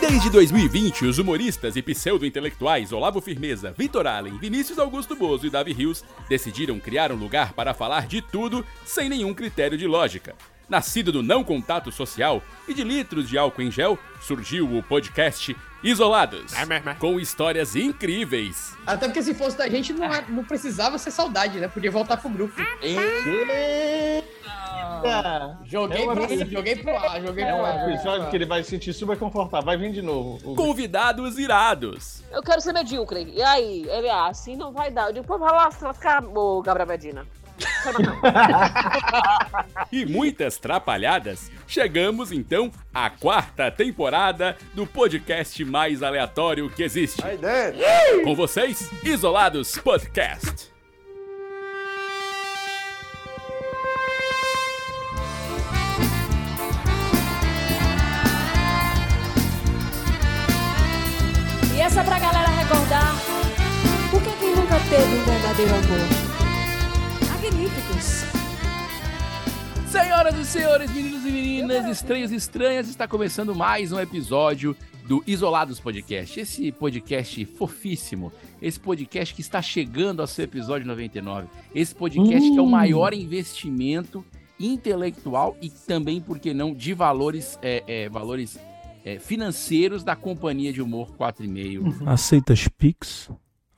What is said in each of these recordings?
Desde 2020, os humoristas e pseudo-intelectuais Olavo Firmeza, Vitor Allen, Vinícius Augusto Bozo e Davi Rios decidiram criar um lugar para falar de tudo sem nenhum critério de lógica. Nascido do não contato social e de litros de álcool em gel, surgiu o podcast Isolados, com histórias incríveis. Até porque se fosse da gente, não, é- não precisava ser saudade, né? Podia voltar pro grupo. Joguei, É pro, joguei pro ar, joguei É pro um ar. episódio que ele vai se sentir super confortável. Vai vir de novo. O- Convidados irados. Eu quero ser medíocre. E aí? Ele, ah, assim não vai dar. Eu digo, pô, vai lá, você vai ficar, ô, Gabriel Medina. E muitas trapalhadas, chegamos então à quarta temporada do podcast mais aleatório que existe. Com vocês, Isolados Podcast. E essa é pra galera recordar por que quem nunca teve um verdadeiro amor. Senhoras e senhores, meninos e meninas, estranhos e estranhas, está começando mais um episódio do Isolados Podcast. Esse podcast fofíssimo, esse podcast que está chegando ao seu episódio 99. Esse podcast que é o maior investimento intelectual e também, por que não, de valores, é, é, valores é, financeiros da companhia de humor 4,5. Aceitas Pix?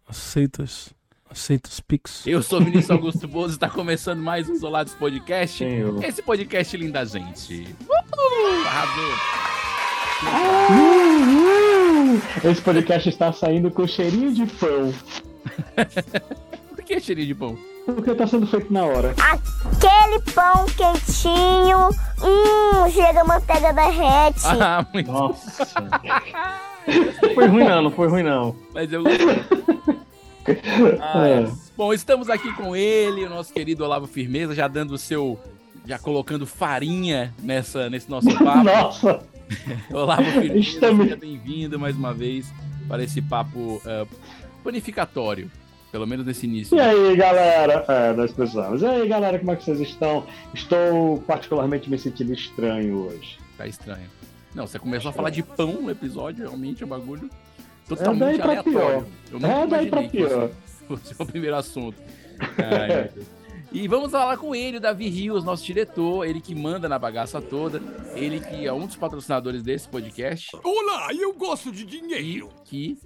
Aceitas. Aceitas Pix? Eu sou o Vinícius Augusto Bozo, está começando mais um Isolados Podcast. Esse podcast lindo da gente. Uhul! Arrasou! Esse podcast está saindo com cheirinho de pão, Por que cheirinho de pão? porque está sendo feito na hora. Aquele pão quentinho, hum, chega a manteiga derrete. Ah, muito. Nossa. Não foi ruim não, não foi ruim não. Mas eu gostei. Ah, É. Bom, estamos aqui com ele, o nosso querido Olavo Firmeza, já dando o seu. Já colocando farinha nessa, nesse nosso papo. Nossa! Olavo Firmeza, Estamos- seja bem-vindo mais uma vez para esse papo ah, panificatório. Pelo menos nesse início. E aí, galera? É, nós precisamos. E aí, galera, como é que vocês estão? Estou particularmente me sentindo estranho hoje. Tá estranho. Não, você começou a falar de pão no episódio, realmente é um bagulho É totalmente daí pra aleatório. pior. Eu nunca É daí pra imaginei que pior. fosse, fosse o primeiro assunto. Ai. E vamos falar com ele, o Davi Rios, nosso diretor, ele que manda na bagaça toda, ele que é um dos patrocinadores desse podcast Olá, eu gosto de dinheiro. que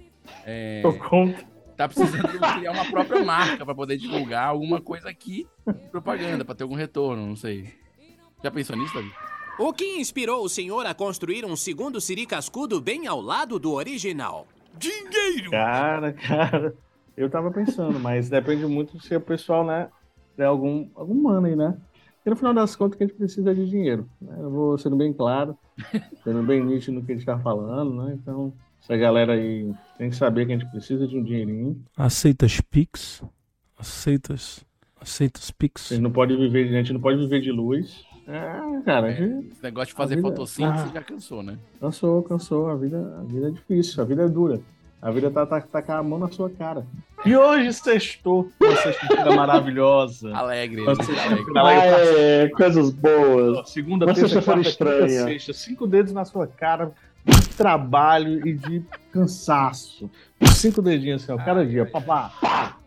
é, Tô com- tá precisando criar uma própria marca para poder divulgar alguma coisa aqui, propaganda, para ter algum retorno, não sei. Já pensou nisso, Davi? O que inspirou o senhor a construir um segundo Siri Cascudo bem ao lado do original? Dinheiro! Cara, cara. Eu tava pensando, mas depende muito se o pessoal, né, der algum, algum money, né? Porque no final das contas, que a gente precisa de dinheiro. Né? Eu vou sendo bem claro, sendo bem nítido no que a gente tá falando, né? Então, essa galera aí tem que saber que a gente precisa de um dinheirinho. Aceitas Pix? Aceitas. Aceitas Pix? A gente não pode viver, a gente não pode viver de luz. É, cara, gente Esse negócio de fazer vida- fotossíntese Ah. já cansou, né? cansou, cansou. A vida, a vida é difícil, a vida é dura. A vida tá, tá, tá com a mão na sua cara. E hoje sextou. Uma sexta maravilhosa. Alegre. Uma sexta-feira alegre. alegre. É, coisas boas. Segunda, Uma terça, quarta, quinta, estranha. sexta. Cinco dedos na sua cara de trabalho e de cansaço. Cinco dedinhos assim, ó, cada dia. Pá, pá, pá.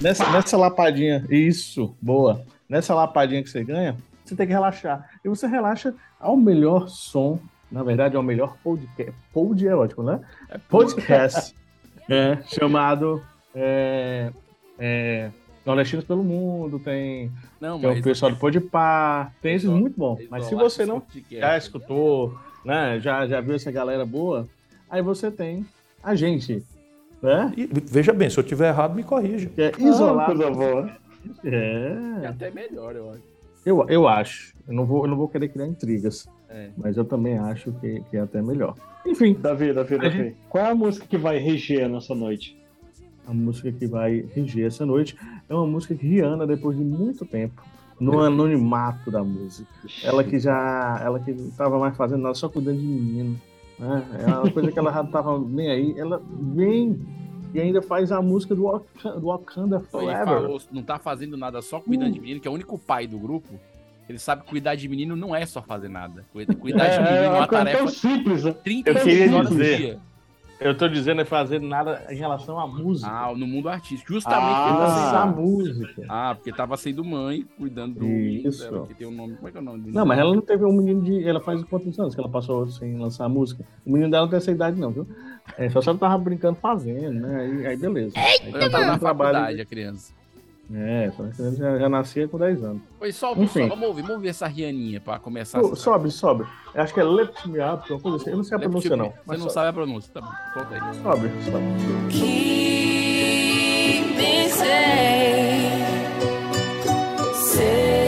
Nessa, nessa lapadinha, isso, boa. Nessa lapadinha que você ganha, você tem que relaxar. E você relaxa ao melhor som, na verdade, ao melhor podcast. Pod é ótimo, né? Podcast. é, chamado é, é, Nordestinos pelo Mundo, tem Não, tem o pessoal do Podpah, tem esses Pessoal- muito bom. Mas se você não já escutou, né, já, já viu essa galera boa, aí você tem a gente, né? E, veja bem, se eu tiver errado, me corrija. É Ah, isolado. coisa boa. É É, até melhor, eu acho. Eu, eu acho. Eu não, vou, eu não vou querer criar intrigas, É. mas eu também acho que, que é até melhor. Enfim, Davi, Davi, Davi. Qual é a música que vai reger a nossa noite? a música que vai reger essa noite é uma música que Rihanna, depois de muito tempo, no anonimato da música, ela que já, ela que não estava mais fazendo nada, só cuidando de menino, né? É uma coisa que ela já estava bem aí, ela vem e ainda faz a música do Wakanda, do Wakanda Então, ele Forever. falou, não tá fazendo nada só cuidando de menino, que é o único pai do grupo. Ele sabe que cuidar de menino não é só fazer nada. Cuida- Cuidar de É, menino é é uma tarefa tão simples, né? 30 Eu queria horas por dizer. dia. Eu tô dizendo é fazer nada em relação à música. Ah, no mundo artístico. Justamente Ah, porque tá Lançar sendo... música. Ah, porque tava sendo mãe, cuidando do menino Isso. dela, que tem um nome. Como é que é o nome dele? Não, mas ela não teve um menino de. Ela faz quantos anos que ela passou sem lançar música? O menino dela não tem essa idade, não, viu? É, só se ela tava brincando fazendo, né? Aí, aí beleza. Aí Ela tava na trabalho- faculdade, a criança. É, só que já, já nascia com 10 anos. Pois sobe, Enfim. sobe, vamos ouvir, vamos ouvir essa Rianinha pra começar. Pô, sobe, sobe. Eu acho que é Lift Me Up, uma coisa assim. Eu não sei a pronúncia, não. Você mas não sobe. sabe a pronúncia, tá bom. Solta aí. Sobe, sobe. Keep me safe, safe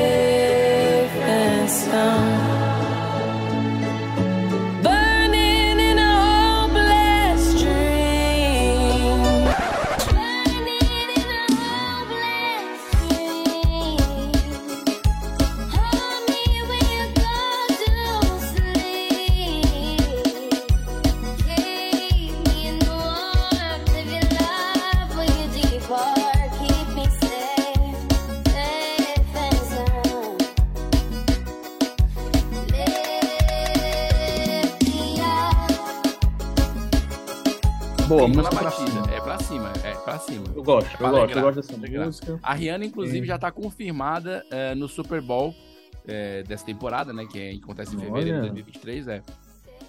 Boa, Clima música batida. cima. É pra cima, é pra cima. Eu gosto, É eu gosto, eu gosto dessa alegrar. música. A Rihanna, inclusive, É. já tá confirmada eh, no Super Bowl eh, dessa temporada, né? Que é- acontece em fevereiro de Olha. 2023, é.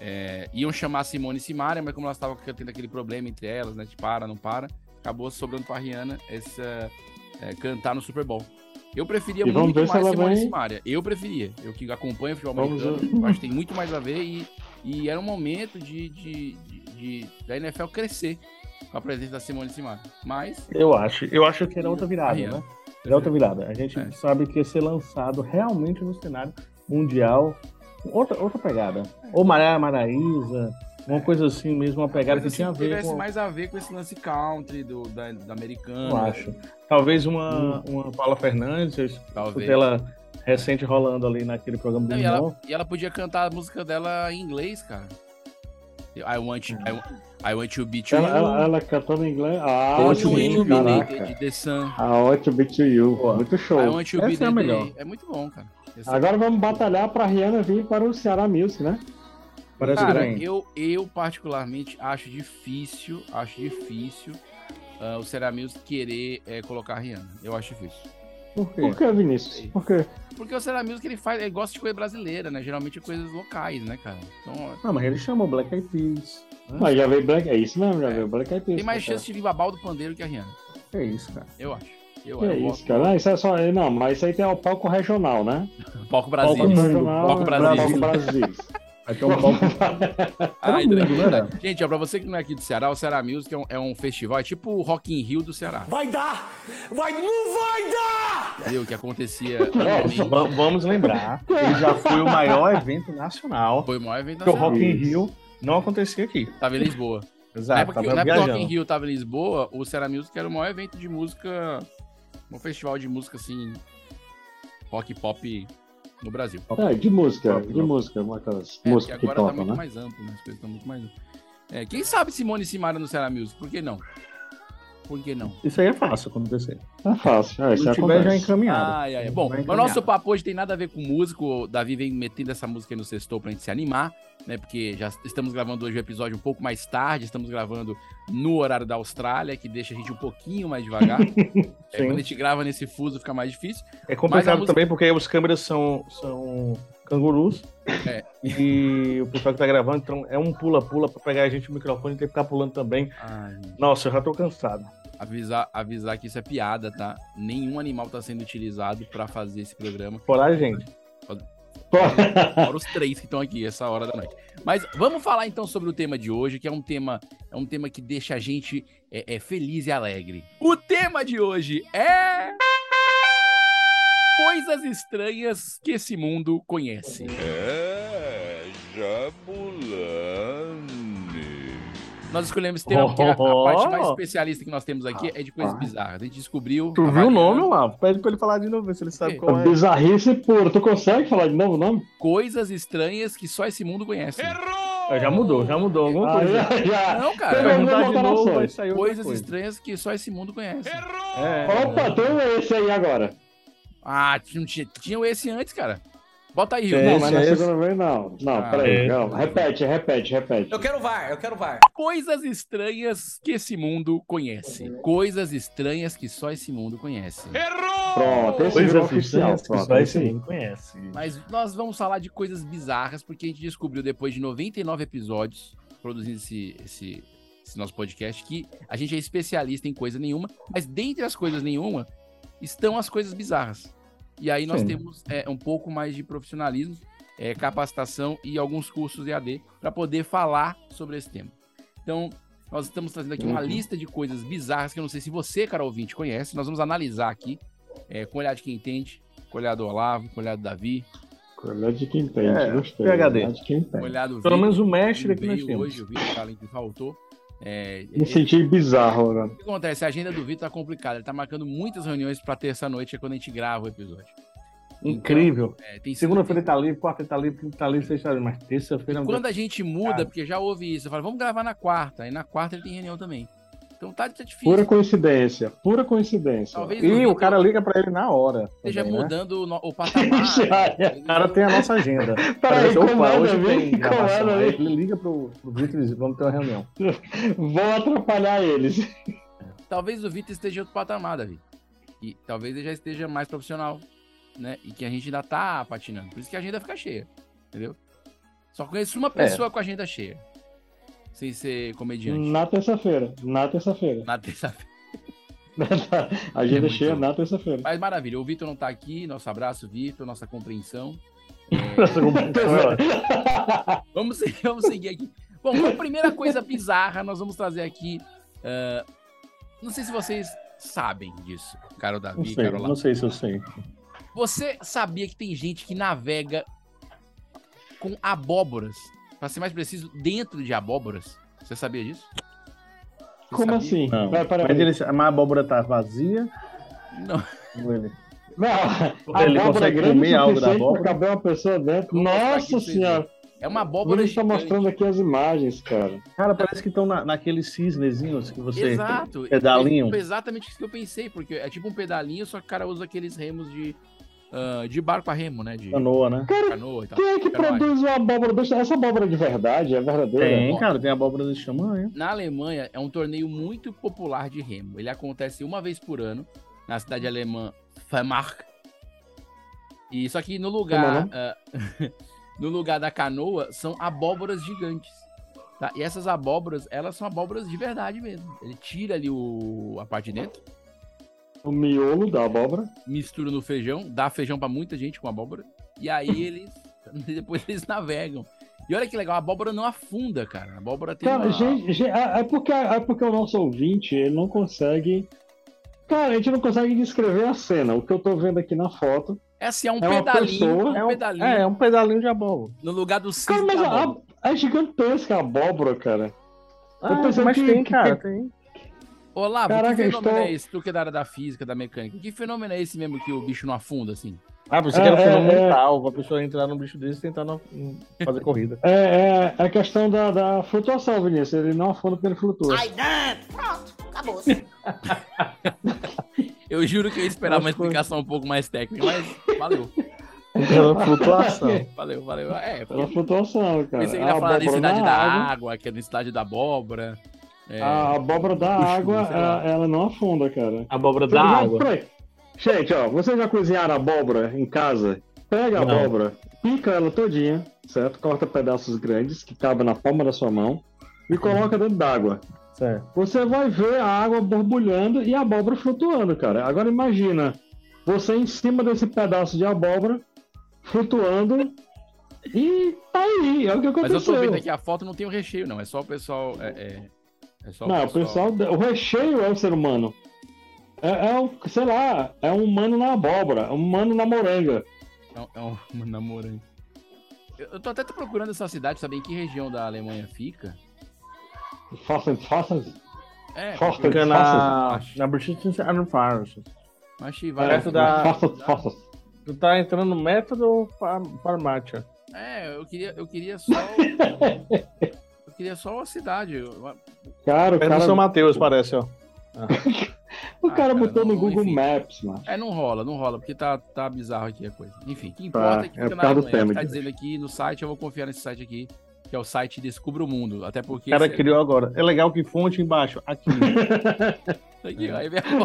É, iam chamar a Simone e Simaria, mas como elas estavam tendo aquele problema entre elas, né? De para, não para, acabou sobrando pra Rihanna essa, eh, cantar no Super Bowl. Eu preferia muito mais Simone e vai- Simaria. Eu preferia. Eu que acompanho o futebol americano, acho que tem muito mais a ver e, e era um momento de, de, de- de- da NFL crescer com a presença da Simone Simaria. Mas Eu acho. Eu acho que era outra virada, Rihanna. né? Era outra virada. A gente É. sabe que ia ser lançado realmente no cenário mundial. Outra, outra pegada. Ou Maria Maraísa, uma coisa assim mesmo, uma pegada que tinha a assim ver tivesse com. mais a ver com esse lance country do, da, da americana. Eu acho. Talvez uma, uma Paula Fernandes, Talvez. ela recente rolando ali naquele programa do Não, e, ela, e ela podia cantar a música dela em inglês, cara. I want, you- I, want- I want to be to Ela, you. ela, ela cantando em inglês. Ah, I want to be sim, caraca. the, sun. I want to be to you. Muito show. I want to be Essa é melhor. day. É muito bom, cara. Esse- Agora vamos batalhar pra Rihanna vir para o Ceará Music, né? Parece Cara, eu, eu particularmente acho difícil, acho difícil ah, o Será Music querer eh, colocar a Rihanna. Eu acho difícil. Por quê? Por que, Vinícius? Por quê? Porque o Será Music ele faz, ele gosta de coisa brasileira, né? Geralmente coisas locais, né, cara? Então, Não, mas ele chamou Black Eyed Peas. Mas já veio Black. É isso mesmo, já veio Black Eyed Peas. tem mais cara. chance de vir babal do pandeiro que a Rihanna. É isso, cara. Eu acho. Eu, eu é voto- isso, cara. Não, isso é só. Não, mas isso aí tem o palco regional, né? Palco Brasil. Palco regional. Palco Brasil. Palco Brasil. Vai ter um palco. André. né? Gente, ó, pra você que não é aqui do Ceará, o Ceará Music é um, é um festival, é tipo o Rock in Rio do Ceará. Vai dar! Vai, não vai dar! Viu? Que acontecia va- vamos lembrar, ele já foi o maior evento nacional. Foi o maior evento Porque o nacional. Rock in. Rio não acontecia aqui. Tava em Lisboa. Na Exato, época, que- tava na época que o Rock in. Rio tava em Lisboa, o Ceará Music era o maior evento de música, um festival de música assim, rock pop no Brasil. É, de música, de música, uma aquelas É, música porque que agora tá toca, muito né? mais amplo, né? As coisas estão muito mais é, Quem sabe Simone e Simara no Ceará Music? Por que não? Por que não? Isso aí é fácil acontecer. É fácil, é, isso Se tiver já acontece. encaminhado. Ai, ai. Bom, mas o nosso papo hoje tem nada a ver com músico. O Davi vem metendo essa música aí no sextou pra gente se animar, né? Porque já estamos gravando hoje o episódio um pouco mais tarde, estamos gravando no horário da Austrália, que deixa a gente um pouquinho mais devagar. é, quando a gente grava nesse fuso fica mais difícil. É complicado música- também porque os câmeras são, são cangurus. É. E o pessoal que tá gravando, então é um pula-pula pra pegar a gente no microfone e ter que ficar pulando também. Ai, Nossa, eu já tô cansado. avisar, avisar que isso é piada, tá? Nenhum animal tá sendo utilizado pra fazer esse programa. Fora a gente. Fora os três que estão aqui essa hora da noite. Mas vamos falar então sobre o tema de hoje, que é um tema, é um tema que deixa a gente é, é, feliz e alegre. O tema de hoje é coisas estranhas que esse mundo conhece. É, Jabulani. Nós escolhemos esse tema porque a, a parte mais Oh. especialista que nós temos aqui é de coisas bizarras. A gente descobriu. Tu viu o nome, Olavo? Pede pra ele falar de novo, ver se ele sabe qual é. Bizarrice pura. Tu consegue falar de novo o nome? Coisas estranhas que só esse mundo conhece. É, Já mudou, já mudou alguma Aí, coisa. aí, já. Não, cara. Perguntar de novo, vai sair Coisas coisa. estranhas que só esse mundo conhece. É. Opa, tem esse aí agora. Ah, tinha, tinha, tinha esse antes, cara. Bota aí. Não, esse, mas esse. segunda vez não. Não, Ah, peraí, esse. calma. Repete, repete, repete. Eu quero VAR, eu quero VAR. Coisas estranhas que esse mundo conhece. Coisas estranhas que só esse mundo conhece. Pronto, esse virou oficial. estranhas que Pronto, só esse mundo conhece. Mas nós vamos falar de coisas bizarras, porque a gente descobriu depois de 99 episódios produzindo esse, esse, esse nosso podcast que a gente é especialista em coisa nenhuma, mas dentre as coisas nenhuma estão as coisas bizarras. E aí nós Sim. temos é, um pouco mais de profissionalismo, é, capacitação e alguns cursos EAD para poder falar sobre esse tema. Então, nós estamos trazendo aqui uma Uhum. lista de coisas bizarras que eu não sei se você, cara ouvinte, conhece. Nós vamos analisar aqui é, com o olhar de quem entende, com o olhar do Olavo, com o olhar do Davi, Olha de quem entende, É, gostei. PhD. Olha de quem com o entende. olhar do Pelo Vitor, menos o mestre que nós temos. hoje, o Vitor que faltou. É, Me senti bizarro agora. O que acontece? A agenda do Vitor tá complicada. Ele tá marcando muitas reuniões pra terça-noite, é quando a gente grava o episódio. Incrível. É, tem sido- Segunda-feira ele tá livre, quarta ele tá livre, quinta tá livre, sexta tá livre, mas terça-feira não Quando a gente muda, Cara. porque já ouve isso, eu falo, vamos gravar na quarta. Aí na quarta ele tem reunião também. Então tá, tá difícil. Pura coincidência, pura coincidência. Talvez E o cara liga pra ele na hora. esteja também, né? mudando o no- o patamar. Já é. O cara tem a nossa agenda. Peraí, opa, hoje viu? tem gravação. Aí aí. ele liga pro, pro Vitor e diz, vamos ter uma reunião. Vão atrapalhar eles. Talvez o Vitor esteja em outro patamar, Davi. E talvez ele já esteja mais profissional, né? E que a gente ainda tá patinando. Por isso que a agenda fica cheia, entendeu? Só conheço É. uma pessoa com a agenda cheia. Sem ser comediante. Na terça-feira. Na terça-feira. Na terça-feira. Agenda É cheia na terça-feira. Mas maravilha, o Vitor não tá aqui. Nosso abraço, Vitor, nossa compreensão. Nossa, como- Olha, Vamos, se- vamos seguir aqui. Bom, a primeira coisa bizarra nós vamos trazer aqui. ah, não sei se vocês sabem disso, Caro Não Davi, sei, Caro Olavo. não sei se eu sei. Você sabia que tem gente que navega com abóboras? Pra ser mais preciso, dentro de abóboras? Você sabia disso? Você Como sabia? assim? Não. Pera- pera Mas, ele, mas a abóbora tá vazia. Não. Não, a Ele abóbora é consegue grande comer algo da abóbora? caber uma pessoa dentro. Vou aqui Nossa senhora. É uma abóbora Willis tá gigante. mostrando aqui as imagens, cara. Cara, parece que estão na, naqueles cisnezinhos que você. Exato. Pedalinho. Foi exatamente isso que eu pensei, porque é tipo um pedalinho, só que o cara usa aqueles remos de, ah, de barco a remo, né? De Canoa, né? canoa e tal. Quem é que Canoagem. produz uma abóbora? dessa- Essa abóbora de verdade é verdadeira? Tem, cara, tem abóbora desse tamanho. Na Alemanha é um torneio muito popular de remo. Ele acontece uma vez por ano na cidade alemã Fehmarn. E só que no lugar ah, no lugar da canoa são abóboras gigantes. tá? E essas abóboras, elas são abóboras de verdade mesmo. Ele tira ali o, a parte de dentro, O miolo da abóbora. mistura no feijão, dá feijão pra muita gente com abóbora. E aí eles depois eles navegam. E olha que legal, a abóbora não afunda, cara. A abóbora tem Cara, uma... gente, gente, é, é porque, é porque o nosso ouvinte ele não consegue. Cara, a gente não consegue descrever a cena. O que eu tô vendo aqui na foto. É assim, é um É uma pedalinho, pessoa- é um pedalinho É, é um pedalinho de abóbora. no lugar do Cara, cisne mas da a, abóbora. é gigantesca a abóbora, cara. Ah, mas que- tem, que- cara, que- tem. Olavo, Caraca, que fenômeno estou- é esse? Tu que é da área da física, da mecânica. Que fenômeno é esse mesmo que o bicho não afunda, assim? Ah, você É, quer um é, fenômeno é. mental, pra pessoa entrar num bicho desse e tentar não- fazer corrida. É, é a questão da, da flutuação, Vinícius. Ele não afunda porque ele flutua. Ai, pronto, acabou. Eu juro que eu ia esperar uma explicação um pouco mais técnica, mas valeu. Pela flutuação. Valeu, valeu. É, Pela flutuação, cara. pensei que ia falar densidade da água, água, que é a densidade da abóbora. É, A abóbora da Puxa, água, lá. ela, não afunda, cara. Abóbora Você da já- água. peraí. Gente, ó, vocês já cozinharam abóbora em casa? Pega a Não. abóbora, pica ela todinha, certo? Corta pedaços grandes que cabem na palma da sua mão e coloca dentro d'água. Certo. Você vai ver a água borbulhando e a abóbora flutuando, cara. Agora imagina você em cima desse pedaço de abóbora, flutuando, e tá aí, é o que Mas aconteceu. eu tô vendo aqui, a foto não tem o recheio, não. É só o pessoal. É, é, é só Não, o pessoal, o recheio é o ser humano. É, é o, sei lá, é um humano na abóbora, é um humano na moranga. É um, é um namorante. Eu, eu tô até procurando essa cidade, saber em que região da Alemanha fica. Faça, faça. É, porque- Fica na, Acho. na É, várias. Perto da- Faça, faça. Tu tá entrando no método far- farmácia. É, eu queria, eu queria só. eu queria só a cidade. eu- Cara, o cara. do São Mateus, parece, ó. O cara cara, botou no não- Google enfim. Maps, mano. É, não rola, não rola, porque tá, tá bizarro aqui a coisa. Enfim, o que importa Tá, é que é do manhã, tema tá dizendo aqui no site, eu vou confiar nesse site aqui, que é o site Descubra o Mundo. Até porque. O cara esse- criou agora. É legal que fonte embaixo. Aqui. Aqui, ó,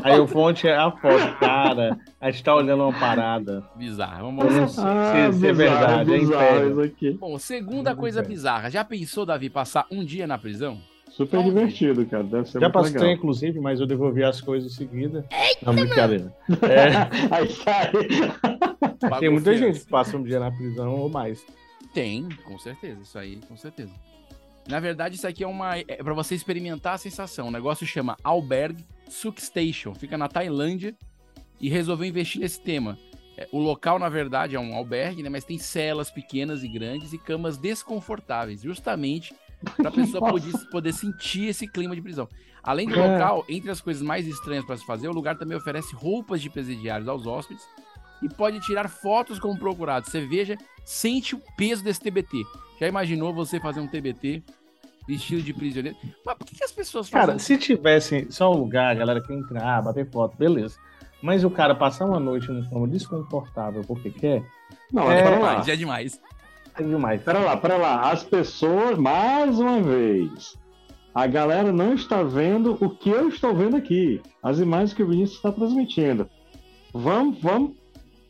aí o fonte é a foto. Cara, a gente tá olhando uma parada. Bizarro. Eu Vamos mostrar. sei se, se é verdade, é aqui. Bom, segunda coisa bizarra. Já pensou, Davi, passar um dia na prisão? Super divertido, cara. Deve ser Já muito passei, legal. inclusive, mas eu devolvi as coisas em seguida. Não, brincadeira. É, Aí sai. tem muita gente que passa um dia na prisão ou mais. Tem, com certeza. Isso aí, com certeza. Na verdade, isso aqui é uma. É pra você experimentar a sensação. O negócio chama Alberg Suk Station. Fica na Tailândia e resolveu investir nesse tema. É, O local, na verdade, é um albergue, né? Mas tem celas pequenas e grandes e camas desconfortáveis, justamente para a pessoa poder, poder sentir esse clima de prisão. Além do É. local, entre as coisas mais estranhas para se fazer, o lugar também oferece roupas de presidiários aos hóspedes e pode tirar fotos como procurado. Você veja, sente o peso desse TBT. Já imaginou você fazer um TBT vestido de prisioneiro? Mas por que, que as pessoas fazem Cara, se tivesse só um lugar, a galera que entrar, bater foto, beleza. Mas o cara passar uma noite num cama desconfortável porque quer, Não, É, pera lá. Já é demais. é demais. Pera lá, pera lá. As pessoas, mais uma vez, a galera não está vendo o que eu estou vendo aqui. As imagens que o Vinícius está transmitindo. Vamos, vamos,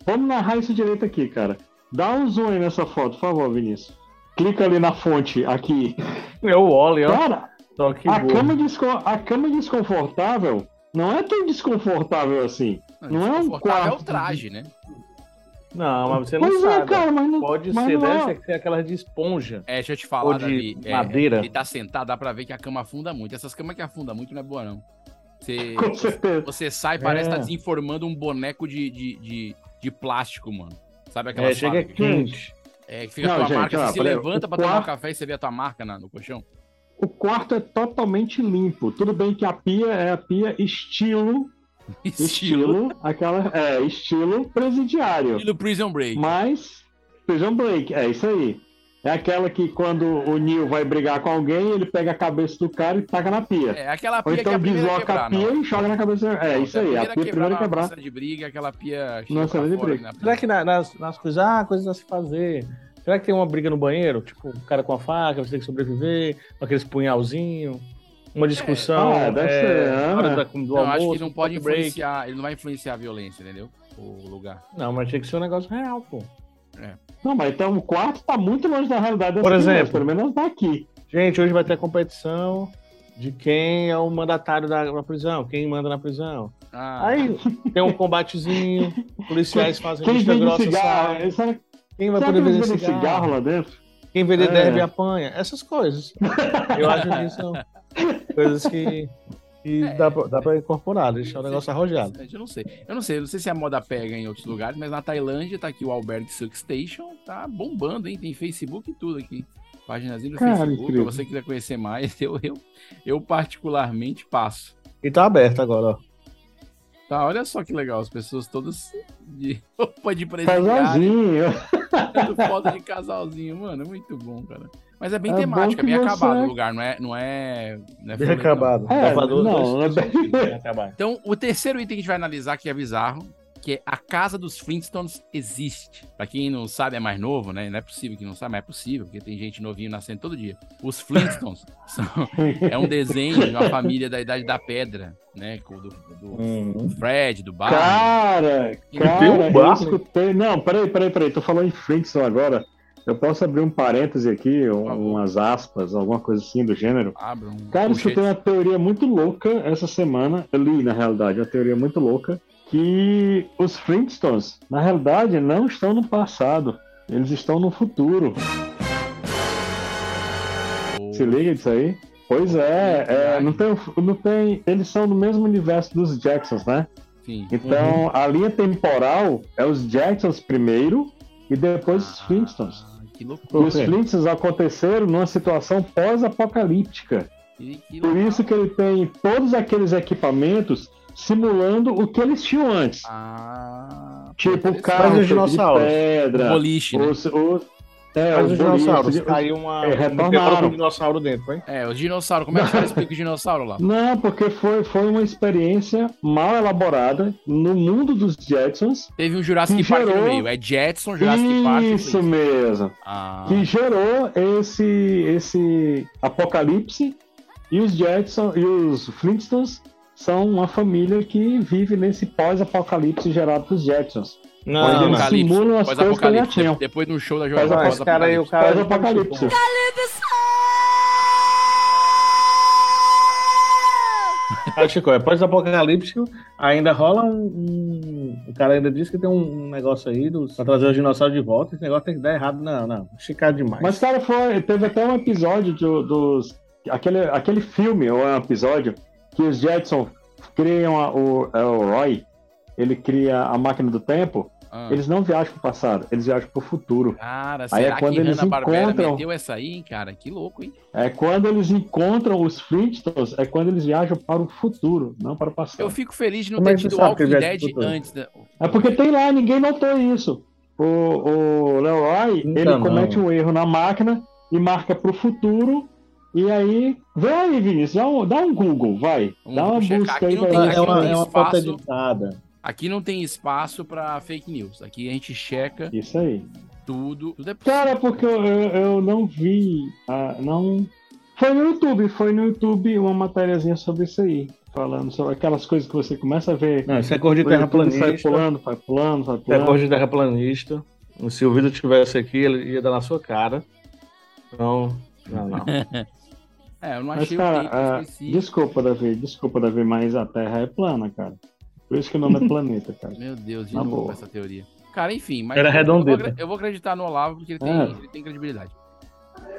vamos narrar isso direito aqui, cara. Dá um zoom aí nessa foto, por favor, Vinícius. Clica ali na fonte, aqui. É o Wally, ó. Cara, a cama, a cama desconfortável não é tão desconfortável assim. Não é um Desconfortável é o quarto. traje, né? Não, mas você não Pois é, sabe. cara, mas não- Pode mas ser, não é. deve ser aquela de esponja. É, deixa eu te Ou falar, de Davi. é, madeira. ele tá sentado, dá pra ver que a cama afunda muito. Essas camas que afundam muito não é boa, não. Você, Com certeza. você sai, parece É. que tá desinformando um boneco de, de, de, de plástico, mano. Sabe aquela É, chega quente. É, que fica Não, a tua gente, marca, ó, você se levanta pra tomar um quarto- café e você vê a tua marca na- no colchão. O quarto é totalmente limpo. Tudo bem que a pia é a pia estilo. Estilo. aquela. É, estilo presidiário. Estilo Prison Break. Mas. Prison Break, é isso aí. É aquela que quando o Neil vai brigar com alguém, ele pega a cabeça do cara e taca na pia. É, aquela Ou pia que é então a primeira a desloca quebrar, a pia não. e joga na cabeça. É isso aí, a pia primeiro a na quebrar. de briga, aquela pia... Sala pra de briga. né? Será que na- nas, nas coisas, ah, coisas a se fazer. Será que tem uma briga no banheiro? Tipo, o cara com a faca, você tem que sobreviver, com aqueles punhalzinho, uma discussão. Ah, deve é, ser, hora da- do Não, almoço, acho que ele não pode break. influenciar, ele não vai influenciar a violência, entendeu? O lugar. Não, mas tinha que ser um negócio real, pô. Não, mas então o quarto tá muito longe da realidade Por exemplo. pelo menos daqui. Gente, hoje vai ter a competição de quem é o mandatário da, da prisão, quem manda na prisão. Ah, Aí tem um combatezinho, policiais fazem Quem vista vende grossa, cigarro? sabe? Quem vai será poder vender cigarro? cigarro lá dentro? Quem vender É. derby apanha. Essas coisas. Eu acho que são coisas que, que dá, pra, dá pra incorporar, deixar o negócio arrojado. Eu não sei. Eu não sei, eu não sei se a moda pega em outros lugares, mas na Tailândia tá aqui o Alberg Silk Station, tá bombando, hein? Tem Facebook e tudo aqui. Paginazinha do Cara, Facebook, incrível. pra você quiser conhecer mais, eu, eu, eu particularmente passo. E tá aberto agora, ó. Tá, olha só que legal, as pessoas todas de roupa de presidiário, Casalzinho. foto de casalzinho, mano, é muito bom, cara. Mas é bem É temático, é bem você- acabado o lugar, não é, não é, não é Bem foletão. acabado. É, Gravador, não, dois- é bem- bem acabado. Então, o terceiro item que a gente vai analisar, que é bizarro, que é a casa dos Flintstones existe. Pra quem não sabe, é mais novo, né? Não é possível que não saiba, mas é possível, porque tem gente novinho nascendo todo dia. Os Flintstones são, é um desenho de uma família da Idade da Pedra, né? com- Do, do Hum. Fred, do Barney. Cara, Tem cara, um eu barco? escutei. Não, peraí, peraí, peraí. Tô falando em Flintstone agora. Eu posso abrir um parêntese aqui, um- umas aspas, alguma coisa assim do gênero. Abra um Cara, colchete. escutei uma teoria muito louca essa semana. Eu li, na realidade, uma teoria muito louca. Que os Flintstones, na realidade, não estão no passado. Eles estão no futuro. Se liga disso aí? Pois é, é, não, tem, não tem. Eles são no mesmo universo dos Jacksons, né? Sim. Então, a linha temporal é os Jacksons primeiro e depois os Flintstones. Que E loucura. os Flintstones aconteceram numa situação pós-apocalíptica. Por isso que ele tem todos aqueles equipamentos simulando o que eles tinham antes. Ah, Tipo, o interessante. carro Mas os feito de pedra, O boliche, né? os, os- É, Mas os os dinossauros, caiu uma. é, retornaram. um dinossauro dentro, foi? É, o dinossauro. Como é que você explica o dinossauro lá? Não, porque foi, foi uma experiência mal elaborada no mundo dos Jetsons. Teve um Jurassic Park no gerou- meio. É Jetson, Jurassic Park. e Isso mesmo. Ah. Que gerou esse, esse apocalipse. E os Jetson e os Flintstones são uma família que vive nesse pós-apocalipse gerado pelos Jetsons. Não, não. simulam as coisas que já tinham. Depois no show da Pós- Jovem esse cara aí, o cara- Pós-apocalipse. Ah, Chico, é pós-apocalíptico, ainda rola um, um- O cara ainda disse que tem um, negócio aí dos, pra trazer os dinossauros de volta. Esse negócio tem que dar errado. Não, não. Esticado demais. Mas, cara, foi, teve até um episódio do- dos. Aquele, aquele filme, ou é um episódio, que os Jetson criam a- o, é o Roy, ele cria a máquina do tempo. Ah. Eles não viajam pro passado, eles viajam pro futuro. Cara, Aí será é quando que eles encontram. meteu essa aí, hein, cara? Que louco, hein? É quando eles encontram os Flintstones, é quando eles viajam para o futuro, não para o passado. Eu fico feliz de não Como é ter tido Walking Dead antes. Da... É porque tem lá, ninguém notou isso. O, o Leroy, Nunca ele não. comete um erro na máquina e marca pro futuro. E aí, vê aí, Vinícius, dá um, dá um Google, vai. Dá uma busca Aqui aí. não vai tem- não tem é uma foto editada. Aqui não tem espaço pra fake news. Aqui a gente checa Isso aí. tudo. Tudo é. Cara, porque eu, eu, não vi, ah, não... Foi no YouTube, foi no YouTube uma matériazinha sobre isso aí. Falando sobre aquelas coisas que você começa a ver. Não, isso é cor de terraplanista. Sai pulando, vai pulando, vai É pulando. coisa de terraplanista. Se o Vitor tivesse aqui, ele ia dar na sua cara. Então, não, não. É, eu não Mas, achei cara, o tempo ah, desculpa, Davi, desculpa, Davi, mas a Terra é plana, cara. Por isso que o nome é planeta, cara. Meu Deus, de Na novo boa. essa teoria. Cara, enfim, mas Era eu, eu, vou, eu vou acreditar no Olavo porque ele tem, É. ele tem credibilidade.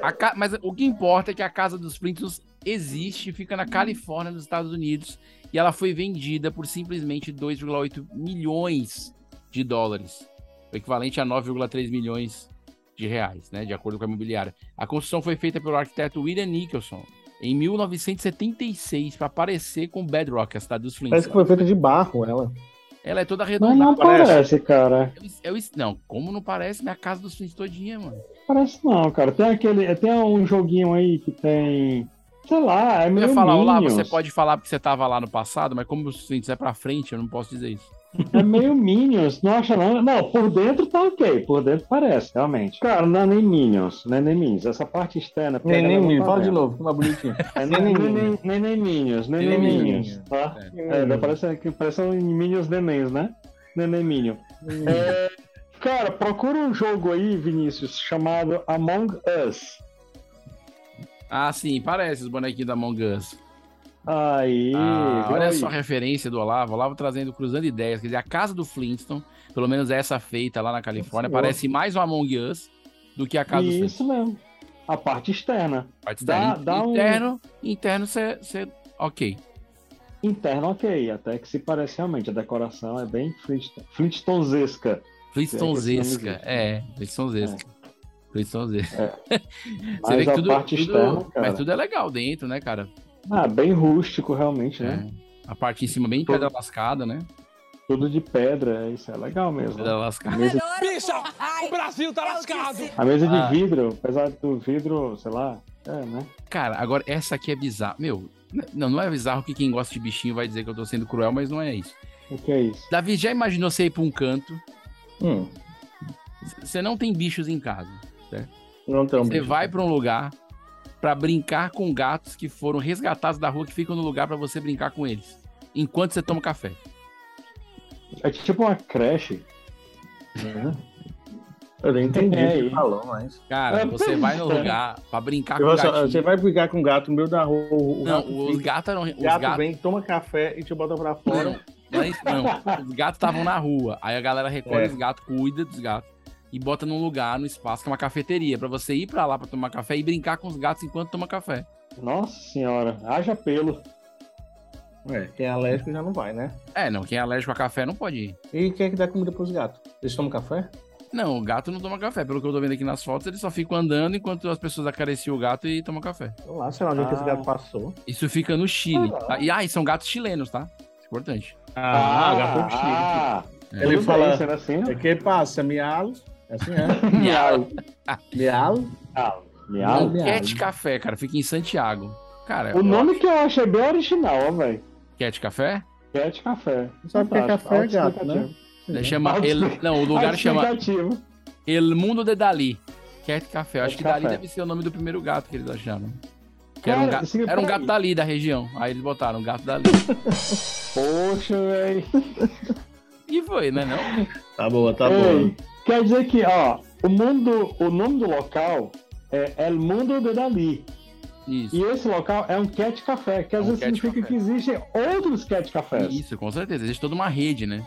A ca- Mas o que importa é que a casa dos Flintstones existe, fica na Califórnia, nos Estados Unidos, e ela foi vendida por simplesmente 2,8 milhões de dólares, o equivalente a 9,3 milhões de reais, né, de acordo com a imobiliária. A construção foi feita pelo arquiteto William Nicholson em 1976 para parecer com Bedrock, a cidade dos Flintstones. Parece que foi feita de barro ela. Ela é toda Mas redonda. não parece, cara. Eu, eu- não, como não parece minha casa dos Flintstones todinha, mano? Parece não, cara. Tem aquele. Tem um joguinho aí que tem. Sei lá, é Eu meio. ia falar, olá, você pode falar porque você tava lá no passado, mas como os Flintstones é pra frente, eu não posso dizer isso. É meio Minions, não acha não? Não, por dentro tá ok, por dentro parece, realmente. Cara, não é nem Minions, não é nem Minions. Essa parte externa. Nem, nem, galera não nem, tá fala de novo, é bonitinho. É nem, nem, nem, nem, nem Minions, nem, nem, Nem Minions, Minions. tá? É. É, parece que parece um Minions nenéns, né? Neném Minion. É, cara, procura um jogo aí, Vinícius, chamado Among Us. Ah, sim, parece os bonequinhos da Among Us. Aí, Ah, olha aí? só a referência do Olavo. Olavo trazendo, cruzando ideias. Quer dizer, a casa do Flintstone, pelo menos essa feita lá na Califórnia, parece mais um Among Us do que a casa do Flintstone. Isso mesmo. A parte externa. Parte Dá, externa. dá um Interno, interno, você. Ok. interno, ok. Até que se parece realmente. A decoração é bem Flintstone- Flintstonesesca. Flintstonesesca. É, Flintstonesesca. Flintstonesesca. Você Mas vê que a tudo, parte tudo- externa, mas tudo é legal dentro, né, cara? Ah, bem rústico, realmente, né? A parte em cima bem Todo- pedra lascada, né? Tudo de pedra, isso é legal mesmo. Pedra lascada. Mesa, Bicha, o Brasil tá lascado. a mesa de Ah. vidro, apesar do vidro, sei lá, é, né? Cara, agora essa aqui é bizarra. Meu, não, não é bizarro que quem gosta de bichinho vai dizer que eu tô sendo cruel, mas não é isso. O que é isso? Davi, já imaginou você ir pra um canto? Hum, Você não tem bichos em casa, certo? não tem um Você bicho. vai pra um lugar pra brincar com gatos que foram resgatados da rua, que ficam no lugar pra você brincar com eles. Enquanto você toma café. É tipo uma creche. Eu nem entendi É o que falou, mas. Cara, É, você vai no é. lugar pra brincar Você com gatinho. você vai brigar com gato no meio da rua. O, Não, gato os gatos eram. Os o gato gatos vem, toma café e te bota pra fora. Não, é não. Os gatos estavam na rua. Aí a galera recolhe É. os gatos, cuida dos gatos e bota num lugar, no espaço, que é uma cafeteria, pra você ir pra lá pra tomar café e brincar com os gatos enquanto toma café. Nossa senhora, haja pelo. É, quem é alérgico já não vai, né? É, não, quem é alérgico a café não pode ir. E quem é que dá comida pros gatos? Eles tomam café? Não, o gato não toma café. Pelo que eu tô vendo aqui nas fotos, eles só ficam andando enquanto as pessoas acariciam o gato e tomam café. Lá, sei lá onde é que esse Ah. gato passou. Isso fica no Chile. tá? E, ah, e são gatos chilenos, tá? Isso é importante. Ah, gato do Chile. ah, Ele tudo fala- bem, sendo assim, É que passa mialo É assim, é. Miau. Miau. Miau. Cat Café, cara. Fica em Santiago. Cara, O nome acho- que eu achei bem original, ó, velho. Cat Café? Cat Café. Sabe o que é café, gato, né? autoexplicativo. Chama El- Não, o lugar chama. El Mundo de Dali. Cat Café. Eu acho Cat que Dali Café. deve ser o nome do primeiro gato que eles acharam. Que era um, Cara, ga- siga era um gato dali da região. Aí eles botaram gato dali. Poxa, velho. e foi, né? Não? Tá boa, tá Ei, boa. Quer dizer que, ó, o mundo, o nome do local é El Mundo de Dali. Isso. E esse local é um cat café, que às É um vezes significa café. que existem outros cat cafés. Isso, com certeza. Existe toda uma rede, né?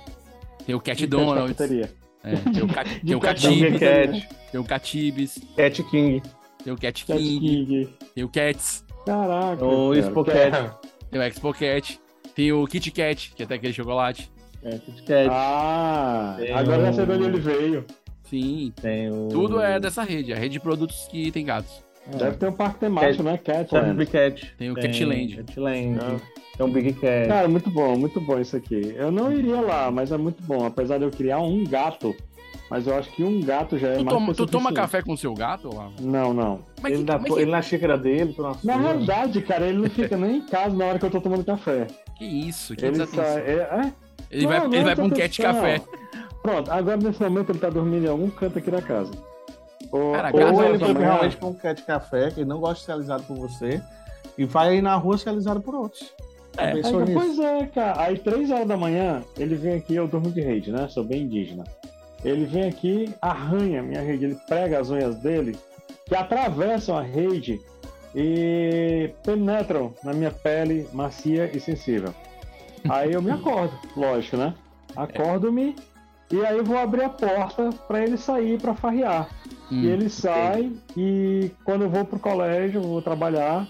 Tem o Cat De Donald's. cafeteria. É, tem o, De tem o cat. Tem o Catibes. Cat King. Tem o Cat Cat King. King. Tem o Cats. Caraca. O cara, Expo Cat. Tem o Expo Cat. Tem o Kit Kat, que é até aquele chocolate. É, Kit Kat. Ah, Tem agora já o- sei de onde ele veio. Sim. Tem o... Tudo é dessa rede. A rede de produtos que tem gatos. Deve ter um parque temático, né? Tem o. Big Cat. Tem o Tem Catland. Catland. Tem um Big Cat. Cara, muito bom, muito bom isso aqui. Eu não iria lá, mas é muito bom. Apesar de eu criar um gato, mas eu acho que um gato já é Tu mais toma, tu toma café com seu gato, Olavo? Não, não. Mas ele, que, na, mas que- ele na xícara dele, tu na sua. Na realidade, cara, ele não fica nem em casa na hora que eu tô tomando café. que isso? Que Ele desatenção. sai. É, é? Ele Não, vai, não ele vai pra um cat café. Pronto, agora nesse momento ele tá dormindo em algum canto aqui da casa. Ou, Cara, ou ele foi outra realmente pra um cat café, que não gosta de ser realizado por você, e vai na rua ser realizado por outros. É, Aí, pois é, cara. Aí, três horas da manhã, ele vem aqui, eu durmo de rede, né? Sou bem indígena. Ele vem aqui, arranha a minha rede, ele prega as unhas dele, que atravessam a rede e penetram na minha pele macia e sensível. Aí eu me acordo, lógico, né? Acordo-me e aí eu vou abrir a porta para ele sair para farrear. Hum, E ele sai e quando eu vou pro colégio, vou trabalhar,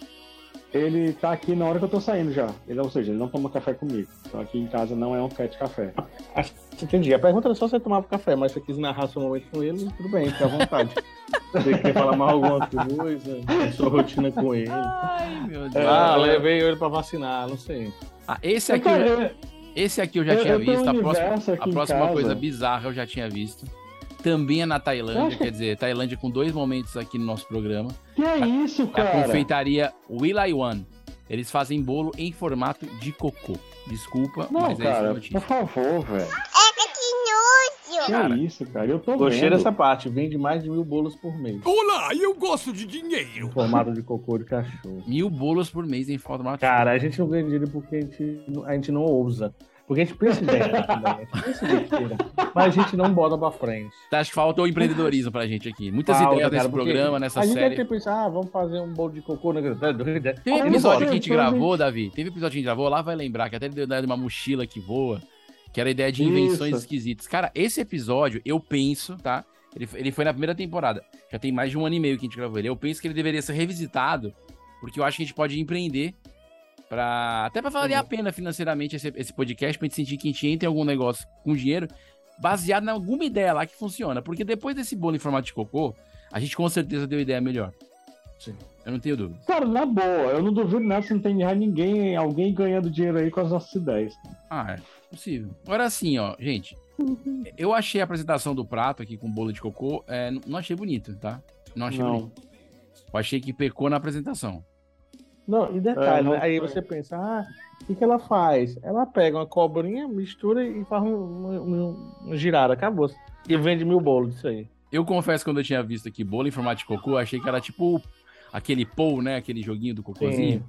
ele tá aqui na hora que eu tô saindo já. Ele, ou seja, ele não toma café comigo. Então aqui em casa não é um cat café. Acho que entendi. A pergunta era só se você tomava café, mas se você quis narrar seu momento com ele, tudo bem, fica à vontade. Você quer falar mais alguma coisa, sua rotina com ele. Ai, meu Deus. Ah, levei ele pra vacinar, não sei. Ah, esse aqui, eu, eu- esse aqui eu já Eu- tinha eu visto. A próxima, a próxima coisa bizarra eu já tinha visto. Também é na Tailândia, quer dizer, Tailândia com dois momentos aqui no nosso programa. que é isso, A cara? confeitaria Willaiwan. Eles fazem bolo em formato de cocô. Desculpa, Não, mas é essa a cara, notícia. por favor, velho. Que Que Cara, é isso, cara? Eu tô Gostei vendo. dessa parte, vende mais de mil bolos por mês. Olá, eu gosto de Em dinheiro. formato de cocô de cachorro. Mil bolos por mês em formato Cara, a gente não ganha dinheiro porque a gente, não- a gente não ousa. Porque a gente pensa em ideia também. A gente pensa em besteira, mas a gente não bota pra frente. Acho que falta o empreendedorismo pra gente aqui. Muitas Falta, ideias cara, nesse programa, nessa a gente série. deve ter pensado, ah, vamos fazer um bolo de cocô. Né? Tem um Olha, episódio que a gente gravou, Davi. Teve um episódio que a gente gravou, lá vai lembrar, que até ele deu uma mochila que voa, que era a ideia de invenções Isso. esquisitas. Cara, esse episódio, eu penso, tá? Ele, ele foi na primeira temporada. Já tem mais de um ano e meio que a gente gravou ele. Eu penso que ele deveria ser revisitado, porque eu acho que a gente pode empreender para até pra valer a pena financeiramente esse, esse podcast, pra gente sentir que a gente entra em algum negócio com dinheiro baseado em alguma ideia lá que funciona. Porque depois desse bolo em formato de cocô, a gente com certeza deu ideia melhor. Sim. Eu não tenho dúvida. Cara, na boa, eu não duvido nada se não tem ninguém, alguém ganhando dinheiro aí com as nossas ideias. Ah, é possível. Agora sim, ó, gente. Eu achei a apresentação do prato aqui com bolo de cocô, é, não achei bonito, tá? Não achei Não. bonito. Eu achei que pecou na apresentação. Não, e detalhe, É, não né? aí você pensa, ah, o que, que ela faz? Ela pega uma cobrinha, mistura e faz um, um, um- uma girada, acabou. E vende mil bolos disso aí. Eu confesso, quando eu tinha visto aqui bolo em formato de cocô, eu achei que era tipo aquele pou, né? Aquele joguinho do cocôzinho.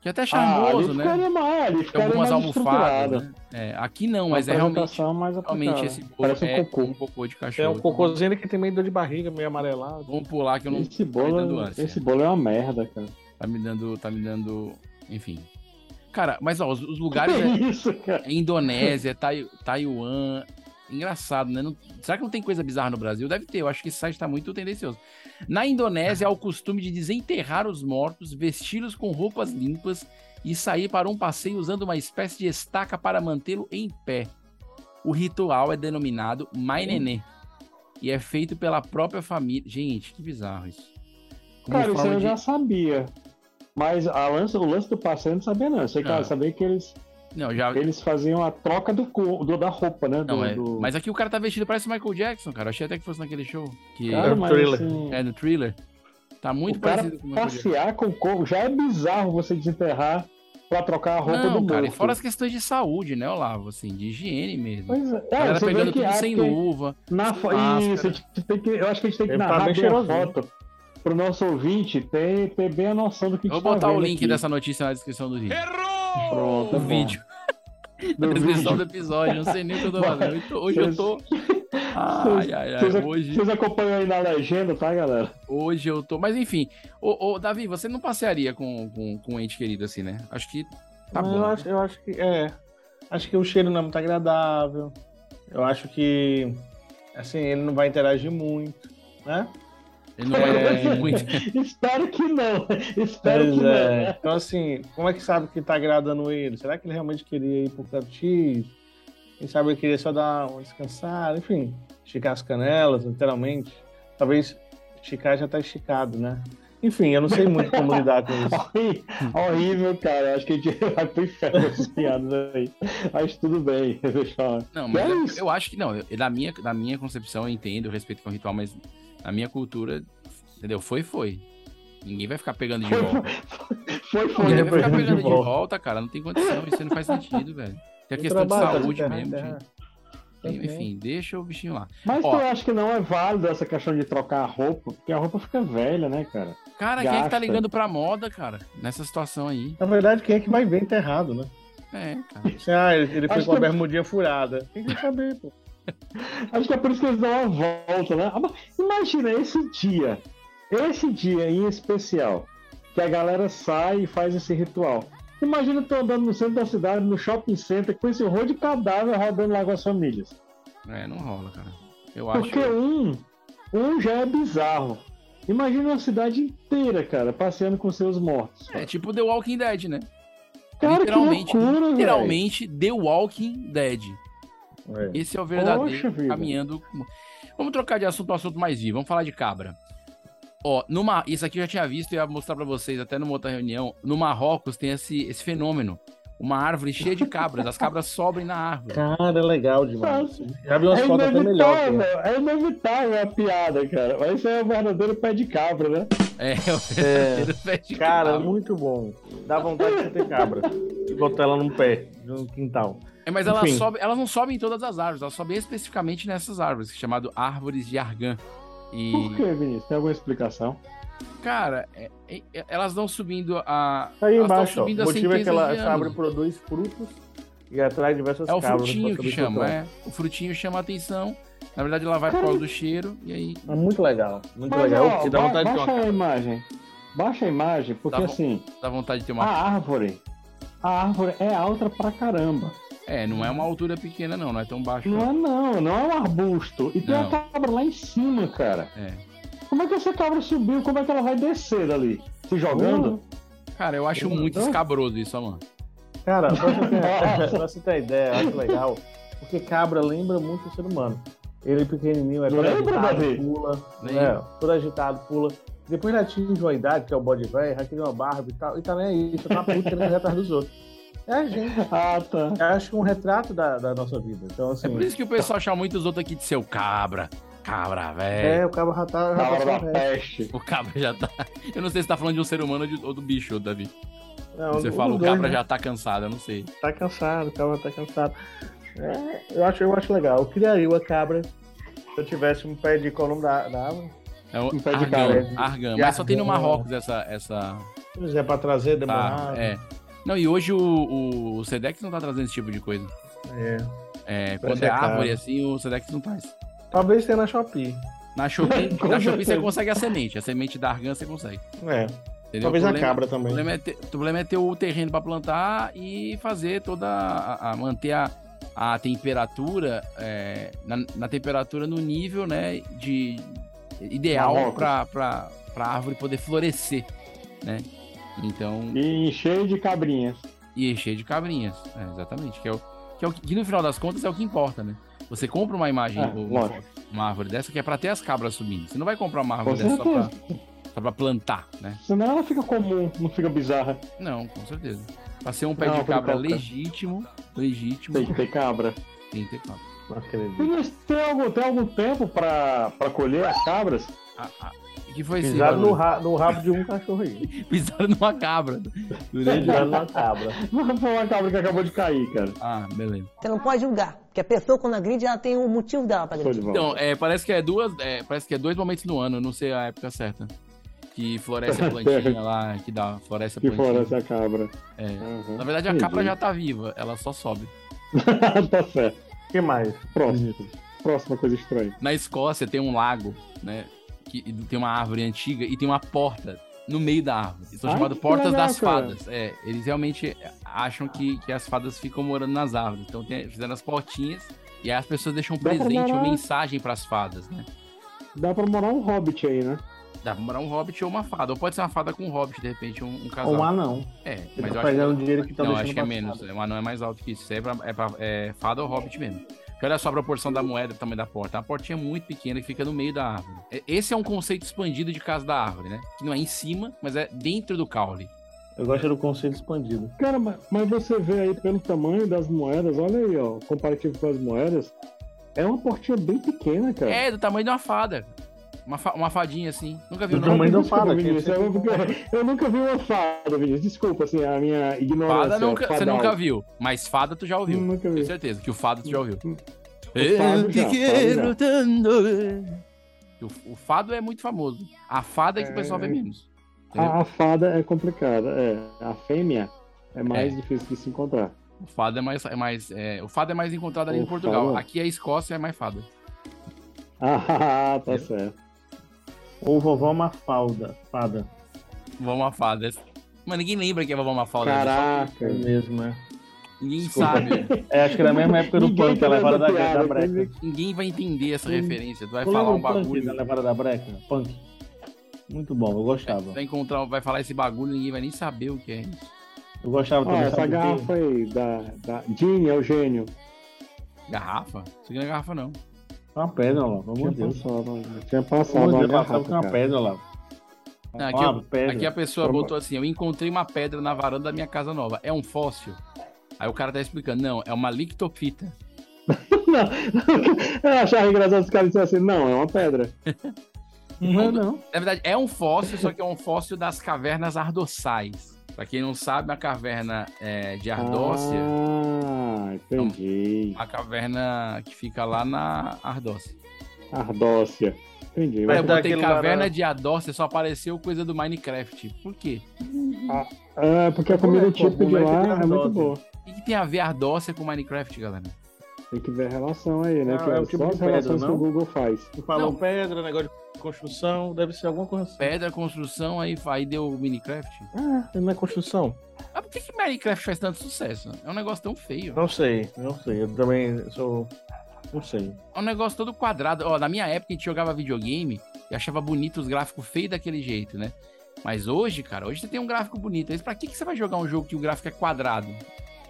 Que é até Ah, charmoso, ali né? ficaria mais, ali ficaria algumas mais almofadas, né? É, aqui não, mas é realmente, mais realmente esse bolo Parece um é cocô. um cocô de cachorro. É um cocôzinho que tem meio dor de barriga, meio amarelado. Vamos pular que eu não Esse tá me dando bolo, ânsia. esse bolo é uma merda, cara. Tá me dando, tá me dando, enfim. Cara, mas ó, os, os lugares Que é, isso, cara? é Indonésia, Tai, Taiwan, engraçado, né? Não- será que não tem coisa bizarra no Brasil? Deve ter, eu acho que esse site tá muito tendencioso. Na Indonésia há o costume de desenterrar os mortos, vesti-los com roupas limpas e sair para um passeio usando uma espécie de estaca para mantê-lo em pé. O ritual é denominado Mainené e é feito pela própria família. Gente, que bizarro isso. Como Cara, isso eu de- já sabia. Mas a lance, o lance do passeio eu não sabia, não. Eu sei que Ah. eu sabia que eles Não, já. Eles faziam a troca do, do- da roupa, né? Não, do, é- do- Mas aqui o cara tá vestido parece o Michael Jackson, cara. Eu achei até que fosse naquele show. Que... Cara, mas, Thriller. assim, É, no thriller. Tá muito o cara parecido com o Michael Jackson. passear com o corpo já é bizarro você desenterrar pra trocar a roupa Não, do cara, e morto. fora as questões de saúde, né, Olavo? Assim, de higiene mesmo. Pois é, galera você pegando que tudo sem que- luva. Na fo... Isso, a gente tem que, eu acho que a gente tem que tá narrar bem a foto pro nosso ouvinte ter, ter bem a noção do que Eu a vou gente tá botar o link aqui. dessa notícia na descrição do vídeo. Pronto, bom. vídeo. Na Do descrição do episódio. Não sei nem o que eu tô fazendo. Eu tô- Hoje eu tô. Ai, ai, ai. Vocês, Hoje, vocês acompanham aí na legenda, tá, galera? hoje eu tô. Mas enfim. Ô, ô, Davi, você não passearia com, com, com um ente querido assim, né? Acho que tá Mas bom. Eu acho, eu acho que é. Acho que o cheiro não é muito agradável. Eu acho que assim, ele não vai interagir muito, né? Ele não vai É. muito. Espero que não. Espero Pois que não. é. né? Então, assim, como é que sabe que tá agradando ele? Será que ele realmente queria ir pro canto X? Quem sabe ele queria só dar uma descansada, enfim, esticar as canelas, literalmente. Talvez esticar já tá esticado, né? Enfim, eu não sei muito como lidar com isso. Horrível, cara. Acho que a gente vai pro inferno essas piadas aí. Mas tudo bem, pessoal. Não, mas É eu, eu acho que não. eu- na, minha, na minha concepção, eu entendo, eu respeito que é um ritual, mas na minha cultura, entendeu? Foi, foi. Ninguém vai ficar pegando de volta. Foi, foi. Ninguém vai ficar de pegando de volta. volta, cara. Não tem condição. Isso não faz sentido, velho. Tem a Eu questão de saúde terra, mesmo. gente. Enfim, deixa o bichinho lá. Mas Ó. eu acho que não é válido essa questão de trocar a roupa, porque a roupa fica velha, né, cara? Cara, quem é que tá Gasta. ligando pra moda, cara? Nessa situação aí. Na verdade, quem é que vai ver enterrado, né? É, cara. Ah, ele, ele foi com a bermudinha furada. Tem que saber, pô. Acho que é por isso que eles dão uma volta, né? Ah, Imagina esse dia, esse dia em especial, que a galera sai e faz esse ritual. Imagina tô andando no centro da cidade, no shopping center, com esse horror de cadáver rodando lá com as famílias. É, não rola, cara. Eu acho. Porque um, um já é bizarro. Imagina uma cidade inteira, cara, passeando com seus mortos. É tipo The Walking Dead, né? Cara, literalmente, que loucura, literalmente The Walking Dead. Esse é o verdadeiro Poxa vida. caminhando. Vamos trocar de assunto para um assunto mais vivo. Vamos falar de cabra. Ó, numa, isso aqui eu já tinha visto e ia mostrar para vocês até numa outra reunião. No Marrocos tem esse, esse fenômeno. Uma árvore cheia de cabras. As cabras sobem na árvore. Cara, é legal demais. Já vi umas É fotos até melhor. inevitável, é inevitável a piada, cara. Mas isso é o verdadeiro pé de cabra, né? É, o É. verdadeiro pé de Cara, cabra. muito bom. Dá vontade de ter cabra. E botar ela num pé, no quintal. É, mas elas, Enfim. sobem, elas não sobem em todas as árvores, elas sobem especificamente nessas árvores, chamado árvores de argan. E, Por que, Vinícius? Tem alguma explicação? cara, é- é- elas não subindo a. Tá aí embaixo, ó. O a motivo é que ela, de essa árvore produz frutos e atrai diversas É o frutinho que chama, é. O frutinho chama a atenção. Na verdade, ela vai por causa do cheiro e aí. É muito legal. Muito Mas, legal. ó, dá ba- vontade de baixa uma a imagem. Baixa a imagem, porque Dá assim, Dá vontade de ter a uma. árvore, a árvore é alta pra caramba. É, não é uma altura pequena, não, não é tão baixo. Não Não. é não, não é um arbusto. E tem Não. a cabra lá em cima, cara. É. Como é que essa cabra subiu? Como é que ela vai descer dali? Se jogando? Cara, eu acho muito escabroso isso, ó, mano. Cara, pra você, ter, pra você ter ideia, eu acho legal. Porque cabra lembra muito o ser humano. Ele pequenininho, é todo agitado, Davi? pula. É, todo agitado, pula. Depois ele atinge uma idade, que é o bode velho, já cria uma barba e tal. E tá nem aí, só tá puto querendo atrás dos outros. É a gente. Ah, tá. Eu acho que é um retrato da, da nossa vida. Então, assim. É por isso que o pessoal chama muitos outros aqui de seu cabra. Cabra, É, velho. o cabra já tá. Já Cabra passou da peste. O cabra já tá. Eu não sei se tá falando de um ser humano ou, de- ou do bicho, Davi. Não, Você um fala, o dois, cabra né? já tá cansado, eu não sei. Tá cansado, o cabra tá cansado. É, eu, acho, eu acho legal. Eu criaria uma cabra se eu tivesse um pé de coluna da, da árvore. É o Um pé de Argan, cabra. Argan. Mas só tem no Argan. Marrocos essa. essa... Pois é, pra trazer, Tá, demorar. é. Não, e hoje o, o, o Sedex não tá trazendo esse tipo de coisa. É. É, quando é caro. árvore assim, o Sedex não traz. Talvez tenha na Shopee. Na Shopee, na Shopee você consegue a semente. A semente da Argan você consegue. É. Entendeu? Talvez O a problema- cabra O também. problema, é ter, o problema é ter o terreno para plantar e fazer toda. a, a- manter a, a temperatura é, na, na temperatura no nível né, de ideal para a árvore poder florescer. Né? Então. E cheio de cabrinhas. E cheio de cabrinhas. É, exatamente. Que, é o, que, é o que, no final das contas é o que importa, né? Você compra uma imagem, É, uma, uma árvore dessa que é para ter as cabras subindo. Você não vai comprar uma árvore Com dessa só pra, só pra plantar, né? Senão ela fica comum, não fica bizarra. Não, com certeza. Pra ser um pé Não, de cabra legítimo, legítimo. Tem que ter cabra. Tem que ter cabra. Mas tem algum, tem algum tempo pra, pra colher as cabras? Que foi esse Pisaram no, ra- no rabo de um cachorro aí. Pisaram numa cabra. Pisaram numa cabra. Não foi uma cabra que acabou de cair, cara. Ah, beleza. Você não pode julgar, porque a pessoa quando agride, ela tem um motivo dela pra agredir. Então, é, parece que é duas. é, parece que é dois momentos no ano, eu não sei a época certa. Que floresce a plantinha lá, que dá, floresce a Que plantinha. floresce a cabra. É. Uhum. Na verdade, a Entendi. cabra já tá viva, ela só sobe. tá certo. O que mais? Próximo. Próxima coisa estranha. Na Escócia tem um lago, né? Que tem uma árvore antiga e tem uma porta no meio da árvore. São Ai, chamadas portas legal, das cara. fadas. É, eles realmente acham que, que as fadas ficam morando nas árvores. Então tem, fizeram as portinhas e aí as pessoas deixam um Dá presente morar. mensagem pras fadas, né? Dá pra morar um hobbit aí, né? Dá pra morar um hobbit ou uma fada. Ou pode ser uma fada com um hobbit, de repente, um, um casal. Ou um anão. É, mas tá eu acho que... dinheiro que tá Não, acho que é menos. fada. Um anão é mais alto que isso. É, pra, é, pra- é fada ou hobbit mesmo. Olha só a proporção da moeda, o tamanho da porta. É uma portinha muito pequena que fica no meio da árvore. É- Esse é um conceito expandido de casa da árvore, né? Que não é em cima, mas é dentro do caule. Eu gosto do conceito expandido. Cara, mas, mas você vê aí pelo tamanho das moedas, olha aí, ó, comparativo com as moedas, é uma portinha bem pequena, cara. É, do tamanho de uma fada. Uma, fa- uma fadinha assim. Nunca viu, Do não? tamanho da Desculpa, fada, Vinícius, que eu, nunca- eu nunca vi uma fada, Vinícius. Desculpa, assim, a minha ignorância. Fada nunca, você nunca viu. Mas fada tu já ouviu. Nunca vi. Tenho certeza que o fado tu já ouviu. Eu te quero tanto. O, fado é muito famoso. A fada é que o pessoal vê menos. entendeu? A, a fada é complicada, é. A fêmea é mais É. difícil de se encontrar. O fado é mais. É mais é, o fado é mais encontrado ali O em Portugal. fado. Aqui a Escócia é mais fada. Ah, tá certo. Ou vovó Mafalda. Fada. Vovó Mafalda. Mas ninguém lembra que é Vovó Mafalda. Caraca. É mesmo, né? Ninguém Desculpa. sabe. É, acho que na mesma época do punk, tá a levada da, a da breca. Ninguém vai entender essa Hum. referência. Tu vai Tu falar um bagulho. Da levada da breca? Punk. Muito bom, eu gostava. Vai encontrar, vai falar esse bagulho, ninguém vai nem saber o que é isso. Eu gostava também. essa o quê? garrafa aí da, da Gin é o gênio. Garrafa? Isso aqui não é garrafa, não. Uma pedra lá, pelo amor de Deus. passado, né? tinha passado uma com uma pedra lá. Não, aqui, Uma eu- pedra. aqui a pessoa Toma. botou assim: eu encontrei uma pedra na varanda da minha casa nova. É um fóssil? Aí o cara tá explicando: não, é uma lictopita. Eu achava engraçado os caras disserem assim, não, é uma pedra. Não é não. Na verdade, é um fóssil, só que é um fóssil das cavernas ardossais. Pra quem não sabe, a caverna é, de Ardócia Ah, entendi. uma caverna que fica lá na Ardócia. Ardócia. Entendi. Aí eu Mas, botei lá caverna na- de Ardócia, só apareceu coisa do Minecraft. Por quê? é, porque a comida Pô, típica de é lá é muito boa. O que, que tem a ver Ardócia com Minecraft, galera? Tem que ver a relação aí, né? Não, que é é o tipo só de as pedra, relações que não? o Google faz. Tu falou Não. pedra, negócio de construção, deve ser alguma coisa assim. Pedra, construção, aí, aí deu o Minecraft. Ah, não é construção? Ah, por que, que Minecraft faz tanto sucesso? É um negócio tão feio. Não sei, não sei. Eu também sou. Não sei. É um negócio todo quadrado. Ó, na minha época a gente jogava videogame e achava bonito os gráficos feios daquele jeito, né? Mas hoje, cara, hoje você tem um gráfico bonito. Mas pra que, que você vai jogar um jogo que o gráfico é quadrado?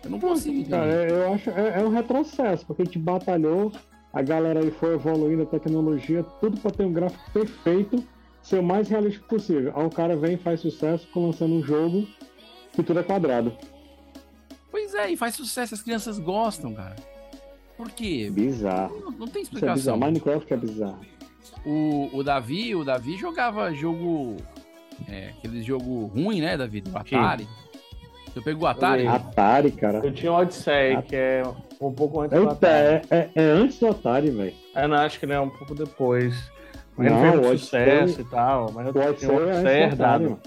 Eu não consigo Cara, entender. eu acho é, é um retrocesso, porque a gente batalhou, a galera aí foi evoluindo a tecnologia, tudo pra ter um gráfico perfeito, ser o mais realístico possível. Aí o cara vem e faz sucesso com lançando um jogo que tudo é quadrado. Pois é, e faz sucesso, as crianças gostam, cara. Por quê? Bizarro. Não, não tem Isso é explicação. bizarro. Minecraft é bizarro. O, o Davi, o Davi jogava jogo. É, aquele jogo ruim, né, Davi? Do Atari. Você pegou o Atari? Atari, cara. Eu tinha o Odyssey, que é um pouco antes É, do Atari. é, é- é antes do Atari, velho. É, não, acho que não, é um pouco depois. Mas Não, não fez o muito Odyssey- sucesso e tal. Mas O eu tinha Odyssey um é Odyssey Atari, herdado.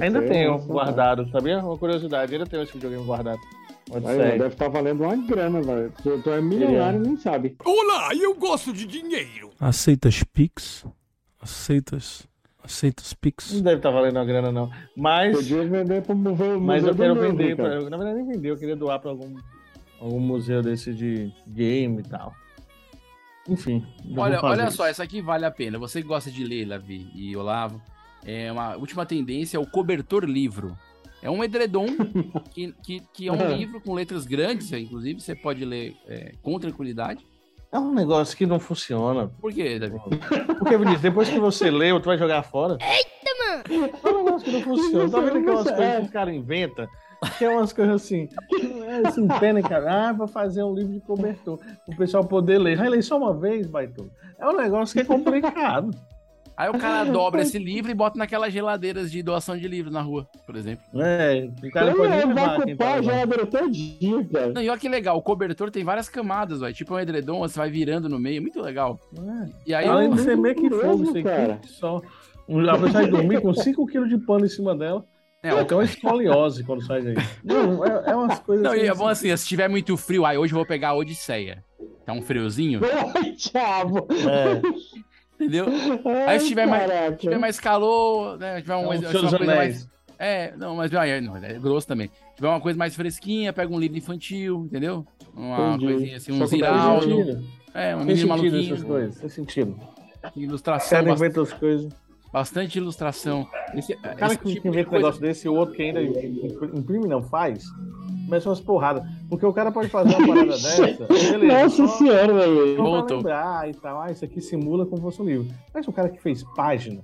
Ainda é tenho guardado, sabia? Uma curiosidade, ainda tenho esse videogame guardado. Aí, Odyssey. deve estar valendo uma grana, velho. Tu, tu é milionário e nem sabe. Olá, eu gosto de dinheiro. Aceitas Pix? Aceitas? Aceitas Pix? Não deve estar valendo uma grana, não. Mas, Podia vender pro museu. mas eu do quero Louvre, vender. Pra, na verdade, nem vender, eu queria doar pra algum, algum museu desse de game e tal. Enfim. Olha, olha isso. só, essa aqui vale a pena. Você que gosta de ler, Lavi e Olavo, é uma última tendência é o cobertor livro. É um edredom que, que, que é um Uhum. livro com letras grandes, inclusive você pode ler é, com tranquilidade. É um negócio que não funciona. Por quê, Davi? Porque, Vinícius, depois que você leu, tu vai jogar fora. Eita, mano! É um negócio que não funciona. Tá vendo aquelas coisas é. que os caras inventam? Que é umas coisas assim. É, se empenha, cara. Ah, vou fazer um livro de cobertor. O pessoal poder ler. Vai ler só uma vez, baitão. É um negócio que é complicado. Aí o cara dobra esse livro e bota naquelas geladeiras de doação de livros na rua, por exemplo. É, o cara Ele pode vai levar tá ocupar a geladeira todinha, cara. Não, e olha que legal, o cobertor tem várias camadas, velho. Tipo um edredom, você vai virando no meio, muito legal. E aí, Além eu- de ser meio que fogo, você cara. só. Um, a pessoa sai dormir com 5 kg de pano em cima dela. É, É, até uma escoliose quando sai daí. Não, é, é umas coisas Não, e é assim, bom assim, se tiver muito frio, aí hoje eu vou pegar a Odisseia. Tá um friozinho, Ai, diabo. É, entendeu? Aí se tiver mais, se tiver mais calor, né? Tiver um, é um se uma coisa mais. É, não, mas aí, não, é grosso também. Se tiver uma coisa mais fresquinha, pega um livro infantil, entendeu? Uma Entendi. coisinha assim, um Ziraldo. É, um Tem menino sentido maluquinho. essas coisas, tem sentido. Ilustração, cara bastante, inventa as coisas. bastante ilustração. Esse, O cara esse que tipo inventa um negócio desse e o outro que ainda imprime não faz, começa umas porradas. Porque o cara pode fazer uma parada dessa, beleza. Nossa só- senhora, velho. Voltou. lembrar e tal, ah, isso aqui simula como fosse um livro. Mas o cara que fez página,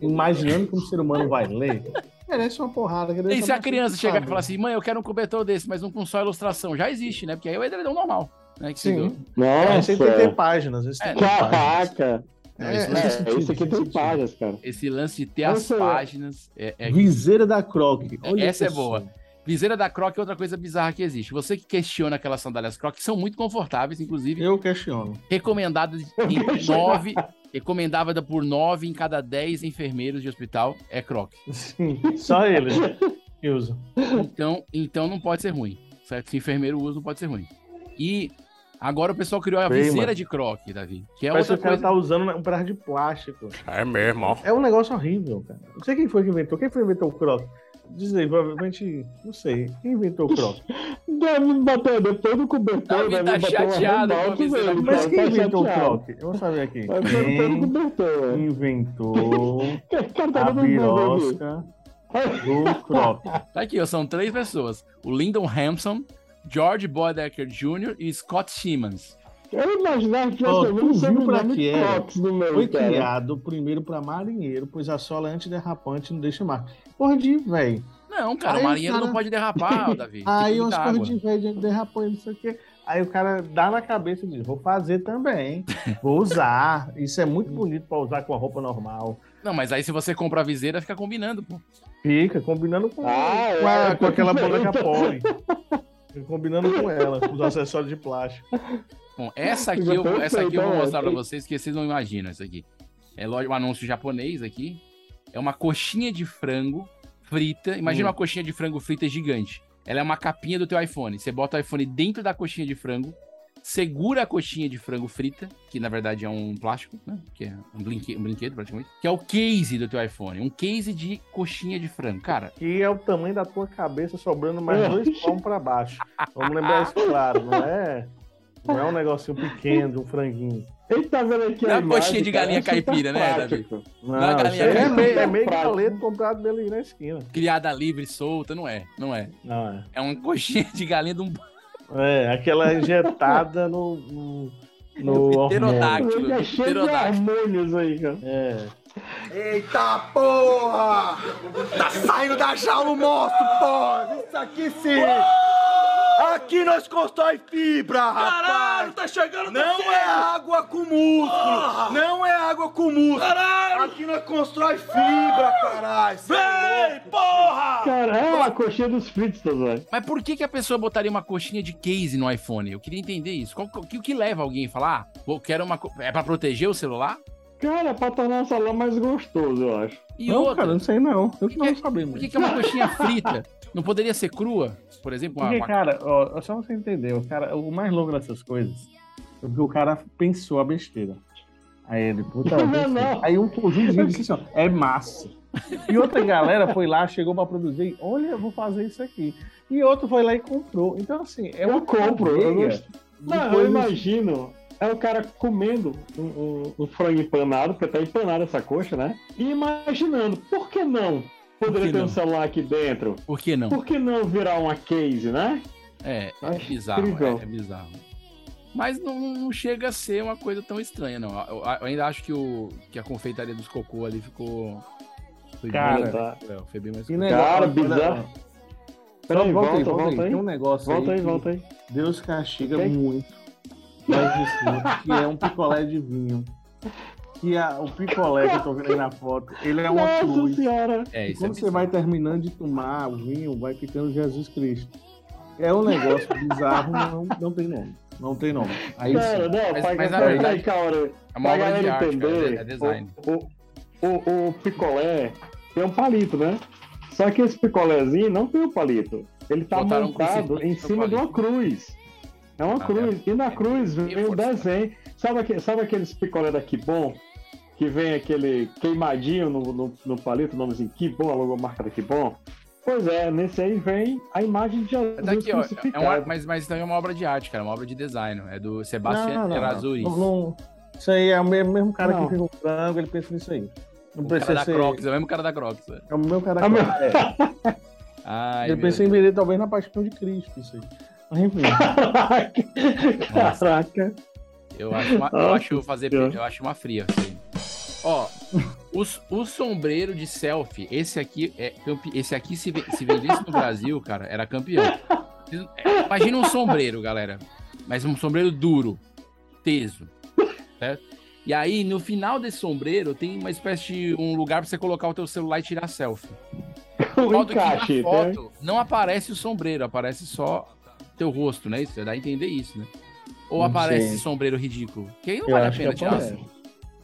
imaginando como o ser humano vai ler, merece uma porrada. E se a bastante criança chegar e falar assim, mãe, eu quero um cobertor desse, mas não com só ilustração, já existe, né? Porque aí é o edredom normal. Né? Que Sim. Nossa. Esse aí tem que ter páginas. É. Caraca. Não, É, esse, é, É, sentido, isso aqui tem sentido. páginas, cara. esse lance de ter Essa- as páginas é, é- Viseira da Croc. Olha Essa é isso. boa. Viseira da Croc é outra coisa bizarra que existe. Você que questiona aquelas sandálias Croc, que são muito confortáveis, inclusive, Eu questiono. recomendadas em nove, recomendada por nove em cada dez enfermeiros de hospital, é Croc. Sim, só ele que usa. Então, então não pode ser ruim, certo? Se enfermeiro usa, não pode ser ruim. E agora o pessoal criou a Bem, viseira mano. de Croc, Davi, que é Parece que outra o cara coisa... tá usando um pedaço de plástico. É mesmo, ó. É um negócio horrível, cara. Não sei quem foi que inventou. Quem foi que inventou o Croc? Diz aí, provavelmente. Não sei. Quem inventou o Croc? Deve bater depois do cobertor, Davi deve tá bater uma chateado com do Mas quem tá inventou o chateado. Croc? Eu vou saber aqui. Bater Quem cobertor, velho. inventou O cara tá a um birosca do Croc? Tá aqui, ó, são três pessoas. O Lyndon Hampson, George Bodecker Jr. e Scott Simmons. Eu imaginava que menos viu pra sobrenome que é? Crocs no meio, Foi cara. criado primeiro pra marinheiro, pois a sola é antiderrapante e não deixa marca. Porra de velho. Não, cara, Aí o marinheiro cara- não pode derrapar, Davi. Aí umas porra de velho derrapante, não sei o quê. Aí o cara dá na cabeça e diz: vou fazer também. Vou usar. Isso é muito bonito pra usar com a roupa normal. Não, mas aí se você compra a viseira, fica combinando, pô. Fica combinando com, Ah, com, a- é, com aquela boneca pole. Fica combinando com ela, com os acessórios de plástico. Bom, essa aqui, eu, essa aqui eu vou mostrar pra vocês, que vocês não imaginam isso aqui. É lógico, um anúncio japonês aqui. É uma coxinha de frango frita. Imagina Hum. uma coxinha de frango frita gigante. Ela é uma capinha do teu iPhone. Você bota o iPhone dentro da coxinha de frango, segura a coxinha de frango frita, que na verdade é um plástico, né? Que é um, brinque- um brinquedo praticamente. Que é o case do teu iPhone. Um case de coxinha de frango. Cara, Que é o tamanho da tua cabeça sobrando mais dois palmos pra baixo. Vamos lembrar isso claro, não é? Não é um negocinho pequeno, de um franguinho. Ele tá vendo aqui Não é a coxinha de galinha é super caipira, né, prático. Não, Não é galinha é caipira. meio, é meio galeto comprado dele na esquina. criada livre, solta, não é. Não é. Não é. É uma coxinha de galinha de um É, aquela injetada no. no, no. Pterodáctilo. Ele é cheio de hormônios aí, cara. É. Eita porra! Tá saindo da jaula o monstro, porra! Isso aqui sim! Aqui nós constrói fibra, rapaz! Caralho, tá chegando Não é água com músculo! Não é água com músculo! Caralho! Aqui nós constrói fibra, caralho! Vem, porra! Cara, é uma coxinha dos Flintstones, velho. Mas por que, que a pessoa botaria uma coxinha de case no iPhone? Eu queria entender isso. O que, que leva alguém a falar, ah, quero uma. co- É pra proteger o celular? Cara, pra tornar o salão mais gostoso, eu acho. E não, outra, cara, não sei não. Eu não sabia. por que, que é uma coxinha frita? Não poderia ser crua? Por exemplo, uma. Porque, uma- cara, ó, só você entender, o, cara, o mais louco dessas coisas é porque o cara pensou a besteira. Aí ele, puta, Não, não. aí um conjunto de disse assim, ó, é massa. E outra galera foi lá, chegou pra produzir, e, olha, eu vou fazer isso aqui. E outro foi lá e comprou. Então, assim, é Eu uma compro, eu Não, eu imagino. É o cara comendo um, um- um frango empanado, porque tá empanada essa coxa, né? E imaginando, por que não? Poderia que ter não? um celular aqui dentro. Por que não? Por que não virar uma case, né? É, é bizarro. É, é bizarro. Mas não, não chega a ser uma coisa tão estranha, não. Eu, eu ainda acho que, o, que a confeitaria dos cocô ali ficou. Foi Cara, bem tá. mais cruel. Foi bem mais Que negócio, Cara, bizarro. Peraí, volta aí, volta, volta aí. volta aí. Tem um negócio Volta aí aí, volta aí. Deus castiga Ok. muito. Que é um picolé de vinho. Que a- o picolé que eu tô vendo aí na foto, ele é uma Nossa cruz. senhora. É, isso é quando você vai terminando de tomar o vinho, vai ficando Jesus Cristo. É um negócio bizarro, não, não tem nome. Não tem nome. Aí Cara, sim. não, Mas- mas na verdade, cara, é uma obra de galera arte, entender, é- é design. O, o, o, o picolé tem um palito, né? Só que esse picolézinho não tem o palito. Ele tá Botaram um montado em cima de uma cruz. É uma Ah, cruz. E na cruz vem o força. desenho. Sabe, aque- sabe aqueles picolé da Bom? Que vem aquele queimadinho no, no, no palito, o nomezinho Que Bom, a logomarca da Bom? Pois é, nesse aí vem a imagem de Jesus Mas Daqui, ó, é crucificado. uma, mas, mas também é uma obra de arte, cara, uma obra de design. É do Sebastião não. Isso aí é o mesmo, mesmo cara Não. que fica com frango, ele pensa nisso aí. Não O cara da ser. Crocs, é o mesmo cara da Crocs. velho. É o meu cara É o meu- É. Ai, Ele meu pensa em vender talvez na paixão de Cristo, isso aí. Enfim. Caraca. Eu acho, uma, eu acho fazer, eu acho uma fria. Assim. Ó, os, o sombreiro de selfie, esse aqui é campe... esse aqui se, se vendesse no Brasil, cara, era campeão. Imagina um sombreiro, galera, mas um sombreiro duro, teso, certo? E aí no final desse sombreiro tem uma espécie de um lugar pra você colocar o teu celular e tirar selfie. O Modo que encaixe, na né? foto não aparece o sombreiro, aparece só teu rosto, né? Isso dá a entender isso, né? Ou Não aparece sei. esse sombreiro ridículo. Que aí não Eu vale a pena tirar. aparece.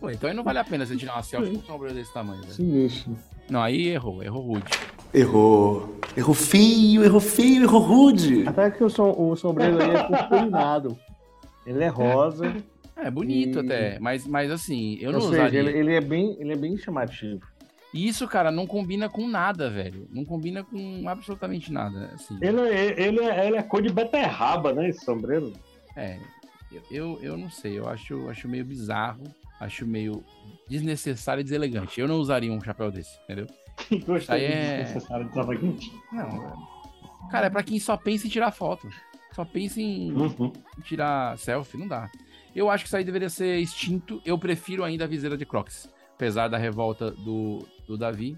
Pô, então aí não vale a pena você tirar uma selfie com um sombreiro desse tamanho, velho. Sinistro. Não, aí errou, errou rude. Errou. Errou feio, errou feio, errou rude. Até que o, som, o sombreiro aí é purpurinado. Ele é rosa. É bonito E- até, mas, mas assim, eu não ou seja, usaria. ele, ele é bem, ele é bem chamativo. E isso, cara, não combina com nada, velho. Não combina com absolutamente nada. Assim. Ele, é- ele, é, ele é cor de beterraba, né? Esse sombreiro. É, eu, eu, eu não sei, eu acho, acho meio bizarro, acho meio desnecessário e deselegante. Eu não usaria um chapéu desse, entendeu? Isso aí é. Necessário de extravagante. Não, cara, é pra quem só pensa em tirar foto. Só pensa em Uhum. tirar selfie, não dá. Eu acho que isso aí deveria ser extinto. Eu prefiro ainda a viseira de Crocs. Apesar da revolta do, do Davi,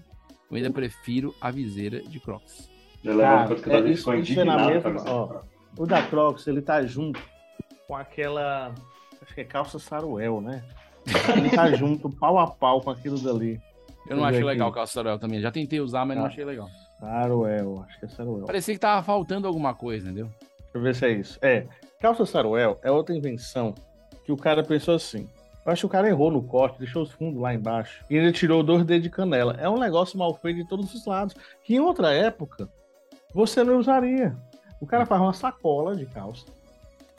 eu ainda prefiro a viseira de Crocs. Cara, que o Davi é, ficou é indignado ó, O da Crocs, ele tá junto com aquela. Acho que é calça saruel, né? Ele tá junto, pau a pau com aquilo dali. Eu não acho ver legal o aqui. calçarel também. Já tentei usar, mas não Ah. achei legal. Saruel, acho que é saruel. Parecia que tava faltando alguma coisa, entendeu? Deixa eu ver se é isso. É, calça saruel é outra invenção que o cara pensou assim. Eu acho que o cara errou no corte, deixou os fundos lá embaixo. E ele tirou dois dedos de canela. É um negócio mal feito de todos os lados. Que em outra época, você não usaria. O cara faz uma sacola de calça.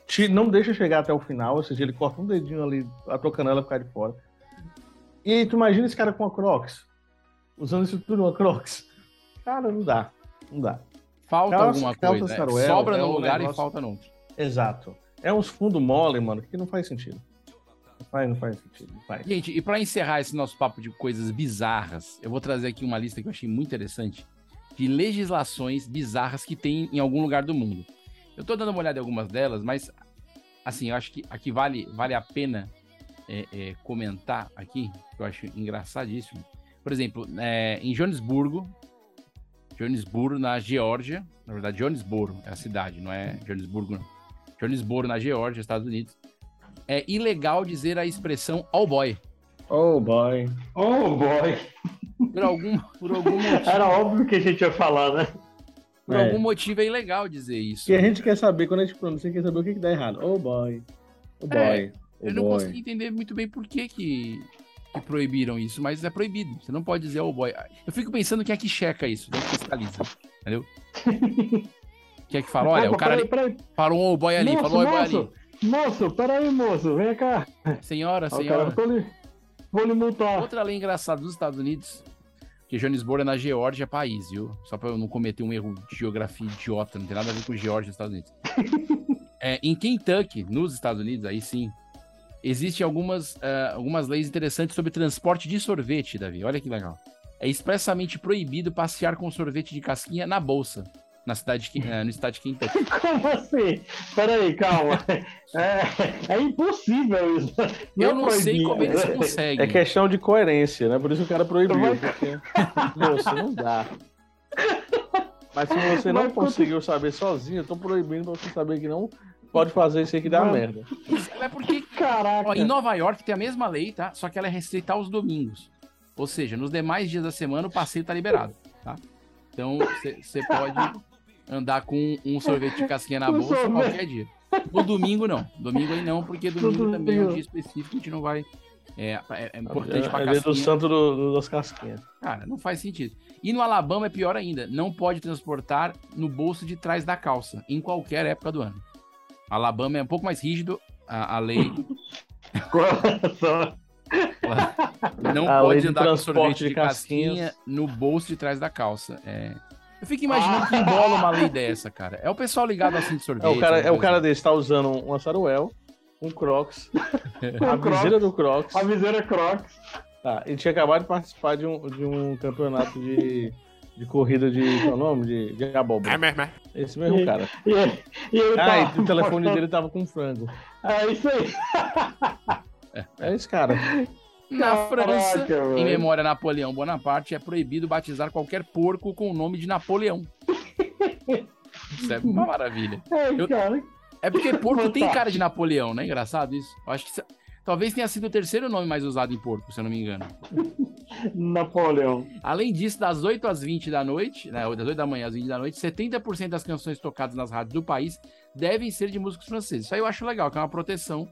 ti- Não deixa chegar até o final, ou seja, ele corta um dedinho ali, a tua canela ficar de fora. E aí, tu imagina esse cara com a Crocs. Usando isso tudo uma Crocs. Cara, não dá. Não dá. Falta Calça- alguma calça coisa. é. saruel Sobra é um lugar e negócio- falta no outro. Exato. É uns fundos mole, mano, que não faz sentido. Faz, não faz sentido. Não faz. Gente, e pra encerrar esse nosso papo de coisas bizarras, eu vou trazer aqui uma lista que eu achei muito interessante de legislações bizarras que tem em algum lugar do mundo. Eu tô dando uma olhada em algumas delas, mas assim, eu acho que aqui vale, vale a pena é, é, comentar aqui, que eu acho engraçadíssimo. Por exemplo, é, em Joanesburgo, Joanesburgo, na Geórgia, na verdade, Joanesburgo é a cidade, não é Joanesburgo, não. Na Geórgia, Estados Unidos, é ilegal dizer a expressão all boy. Oh boy. Oh boy. Por algum, por algum motivo. Era óbvio que a gente ia falar, né? Por É. algum motivo é ilegal dizer isso. Que a gente quer saber, quando a gente pronuncia, quer saber o que, que dá errado. Oh boy. Oh boy. É, oh Eu não boy. consegui entender muito bem por que, que, que proibiram isso, mas é proibido. Você não pode dizer oh boy. Eu fico pensando quem é que checa isso, quem é que fiscaliza, entendeu? Quem é que fala, olha, Opa, o cara ali peraí, peraí. falou um oh boy ali, moço, falou oh boy ali. Moço, peraí, moço, vem cá. Senhora, cara, senhora. eu tô lhe- vou lhe multar. Outra lei engraçada dos Estados Unidos, que Joanesburgo é na Geórgia, país, viu? Só pra eu não cometer um erro de geografia idiota, não tem nada a ver com Geórgia nos Estados Unidos. É, em Kentucky, nos Estados Unidos, aí sim, existem algumas, ah, algumas leis interessantes sobre transporte de sorvete, Davi. Olha que legal. É expressamente proibido passear com sorvete de casquinha na bolsa. Na cidade de, eh, no estado de Kentucky. Como assim? Peraí, calma. É, é impossível isso. Eu é não sei proibido. como eles conseguem. É questão de coerência, né? Por isso o cara proibiu. Porque, moço, não dá. Mas se você não Mas conseguiu saber sozinho, eu tô proibindo pra você saber que não pode fazer isso aí que dá Mas- merda. É porque Caraca. Ó, em Nova York tem a mesma lei, tá? Só que ela é restrita aos domingos. Ou seja, nos demais dias da semana o passeio tá liberado, tá? Então você pode andar com um sorvete de casquinha na bolsa sorvete. qualquer dia. No domingo não. Domingo aí não, porque domingo também é um dia específico, a gente não vai. É, é- é importante pra É dia do casquinha. santo do- do- das casquinhas. Cara, não faz sentido. E no Alabama é pior ainda. Não pode transportar no bolso de trás da calça, em qualquer época do ano. Alabama é um pouco mais rígido, a, a lei. Não A lei pode de andar com sorvete de de casquinha no bolso de trás da calça. É. Eu fico imaginando que embola uma lei dessa, cara. É o pessoal ligado assim de sorvete. É o cara, é o né? cara desse, tá usando uma Saruel, um Crocs, a Crocs. viseira do Crocs. A viseira Crocs. Tá, ele tinha acabado de participar de um, de um campeonato de, de corrida de. Qual é o nome? De, de abóbora. Esse mesmo E- cara. E, e ele Ah, tá e o telefone dele tava com frango. É isso aí. É esse cara. Na França, Caraca, em memória a Napoleão Bonaparte, é proibido batizar qualquer porco com o nome de Napoleão. Isso é uma maravilha. É, Eu- cara. É porque porco tem cara de Napoleão, né? Engraçado isso. Eu acho que isso- talvez tenha sido o terceiro nome mais usado em porco, se eu não me engano. Napoleão. Além disso, das 8 às 20 da noite, né, das 8 da manhã às 20 da noite, 70% das canções tocadas nas rádios do país devem ser de músicos franceses. Isso aí eu acho legal, que é uma proteção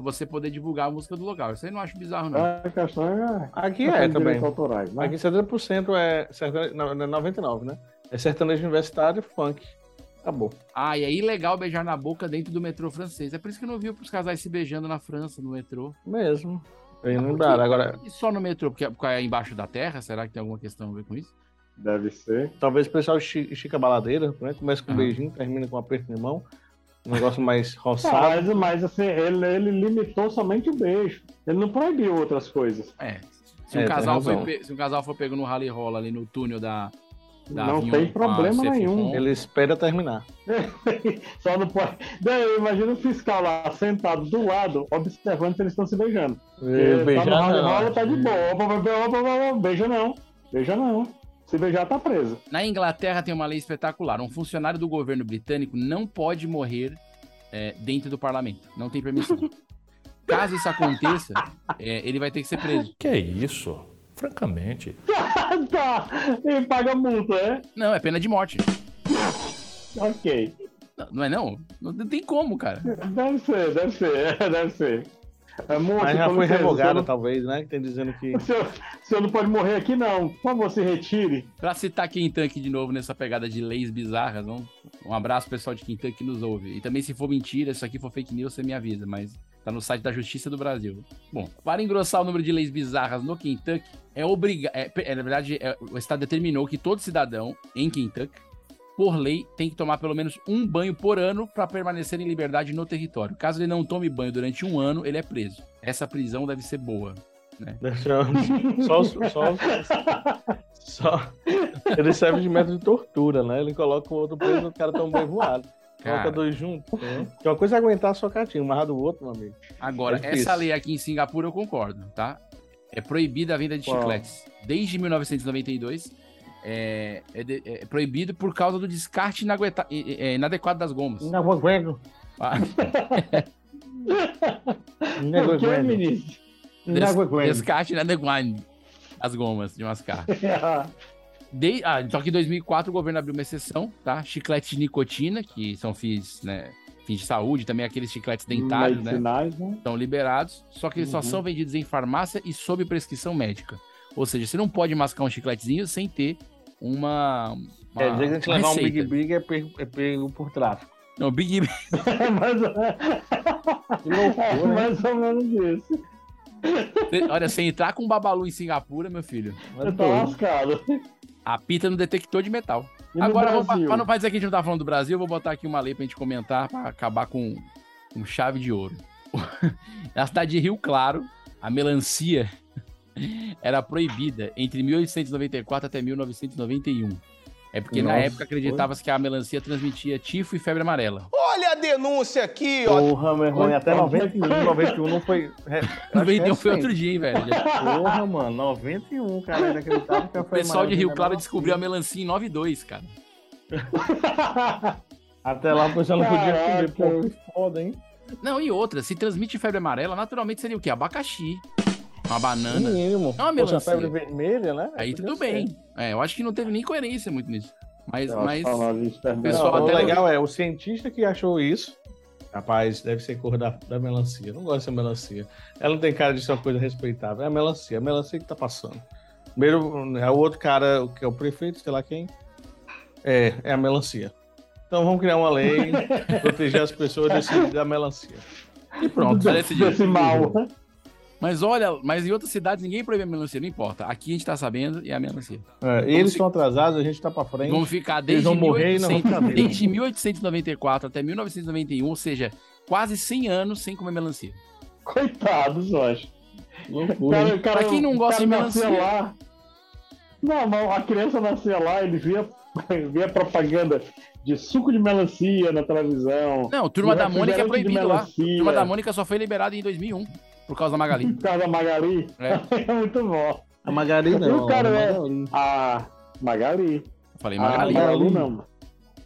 pra você poder divulgar a música do local. Isso aí não acho bizarro, não. A questão é. Aqui é de também. autorais, né? Aqui 70% é. Não, não é 99, né? É sertanejo universitário funk. Acabou. Ah, e é ilegal beijar na boca dentro do metrô francês. É por isso que eu não vi os casais se beijando na França, no metrô. Mesmo. Aí não Porque- dá. Agora, E só no metrô, porque porque é embaixo da terra? Será que tem alguma questão a ver com isso? Deve ser. talvez o pessoal estica a baladeira, né? Começa com um Aham. beijinho, termina com um aperto de mão. Um negócio mais Ah, roçado. mas, mas assim, ele, ele limitou somente o beijo. Ele não proibiu outras coisas. É. Se um, É, casal foi se um casal for pego no rally rola ali no túnel da. da Não tem problema nenhum. Ele espera terminar. Só não pode. Daí, imagina o fiscal lá sentado do lado, observando se eles estão se beijando. Beijar tá no rally não. rola, tá de boa. Opa, opa, opa, opa, opa, beija não. Beija não. Se beijar, tá preso. Na Inglaterra tem uma lei espetacular. Um funcionário do governo britânico não pode morrer é, dentro do parlamento. Não tem permissão. Caso isso aconteça, é, ele vai ter que ser preso. Que é isso? Francamente. tá. E paga multa, é? Não, é pena de morte. Ok. Não, não é não? Não tem como, cara. Deve ser, deve ser, é, deve ser. É multa, Mas já foi licença, revogado, o senhor talvez, né? Que tem dizendo que. não- O senhor, o senhor não pode morrer aqui, não. Por favor, se retire. Pra citar Kentucky de novo nessa pegada de leis bizarras, um, um abraço pessoal de Kentucky que nos ouve. E também se for mentira, isso aqui for fake news, você me avisa, mas tá no site da Justiça do Brasil. Bom, para engrossar o número de leis bizarras no Kentucky, é obrigado. É, é, na verdade, é, o Estado determinou que todo cidadão em Kentucky, por lei, tem que tomar pelo menos um banho por ano para permanecer em liberdade no território. Caso ele não tome banho durante um ano, ele é preso. Essa prisão deve ser boa. Né? Só, só, só. Ele serve de método de tortura, né? Ele coloca o outro preso o cara tão bem voado. Coloca dois juntos. Que uma coisa é aguentar só catinho, mas do outro, meu amigo. Agora, É essa lei aqui em Singapura eu concordo, tá? É proibida a venda de Qual? chicletes. Desde 1992, é, é de- é proibido por causa do descarte inagueta- é, inadequado das gomas. Não aguento. Ah, Não O que, aguento. ministro? des- Não aguento. descarte inadequado das gomas de mascar. De, ah, só que em 2004 o governo abriu uma exceção, tá? Chicletes de nicotina, que são fins, né, fins de saúde, também aqueles chicletes dentários, né? Né? Estão liberados, só que eles só Uhum. são vendidos em farmácia e sob prescrição médica. Ou seja, você não pode mascar um chicletezinho sem ter uma. uma É, dizer que a gente levar um. Big Big é pego, é pego por tráfico. Não, Big Big. mais, Que loucura, mais ou menos isso. Olha, se entrar com um babalu em Singapura, meu filho, Eu tô lascado. apita no detector de metal. E Agora, vou- pra não dizer que a gente não tá falando do Brasil, eu vou botar aqui uma lei pra gente comentar pra acabar com, com chave de ouro. Na cidade de Rio Claro, a melancia era proibida entre 1894 até 1991. É porque na Nossa, época acreditava-se que a melancia transmitia tifo e febre amarela. Olha a denúncia aqui, ó. Porra, meu irmão, até 91, 91 não foi. é, acho que 91 é foi outro dia, hein, velho? Porra, mano, 91, cara, ainda acreditava que O pessoal de Rio Claro descobriu a melancia em 92, cara. Até lá pessoal não podia comer, pô, que foda, hein? Não, e outra, se transmite febre amarela, naturalmente seria o quê? Abacaxi. Uma banana. Mínimo. É uma Poxa, melancia. febre vermelha, né? Aí Podia tudo bem. É, eu acho que não teve nem coerência muito nisso. Mas, mas falando o pessoal Não, até o legal é, o cientista que achou isso, rapaz, deve ser cor da, da melancia. Não gosto dessa melancia. Ela não tem cara de ser uma coisa respeitável. É a melancia, é a melancia que tá passando. Primeiro, é o outro cara, o que é o prefeito, sei lá quem. É, é a melancia. Então vamos criar uma lei, proteger as pessoas desse, da melancia. E pronto, Desse- parece desse mal. Mas olha, mas em outras cidades ninguém proíbe a melancia, não importa. Aqui a gente tá sabendo e é a melancia. É, eles estão atrasados, a gente tá pra frente. Vamos ficar Eles desde, vão morrer e nós 1800, vamos ficar vivos. desde 1894 até 1991, ou seja, quase 100 anos sem comer melancia. Coitados, eu acho. Loucura. hein? Pra quem não gosta cara de melancia. Lá. Não, mas a criança nascia lá, ele via, via propaganda de suco de melancia na televisão. Não, Turma de da Mônica é proibido lá. Turma da Mônica só foi liberada em 2001, por causa da Magali. Por causa da Magali. É. É muito bom. A Magali E não, o cara a é. Magali. A Magali. Falei Ah, Magali. Magalu não.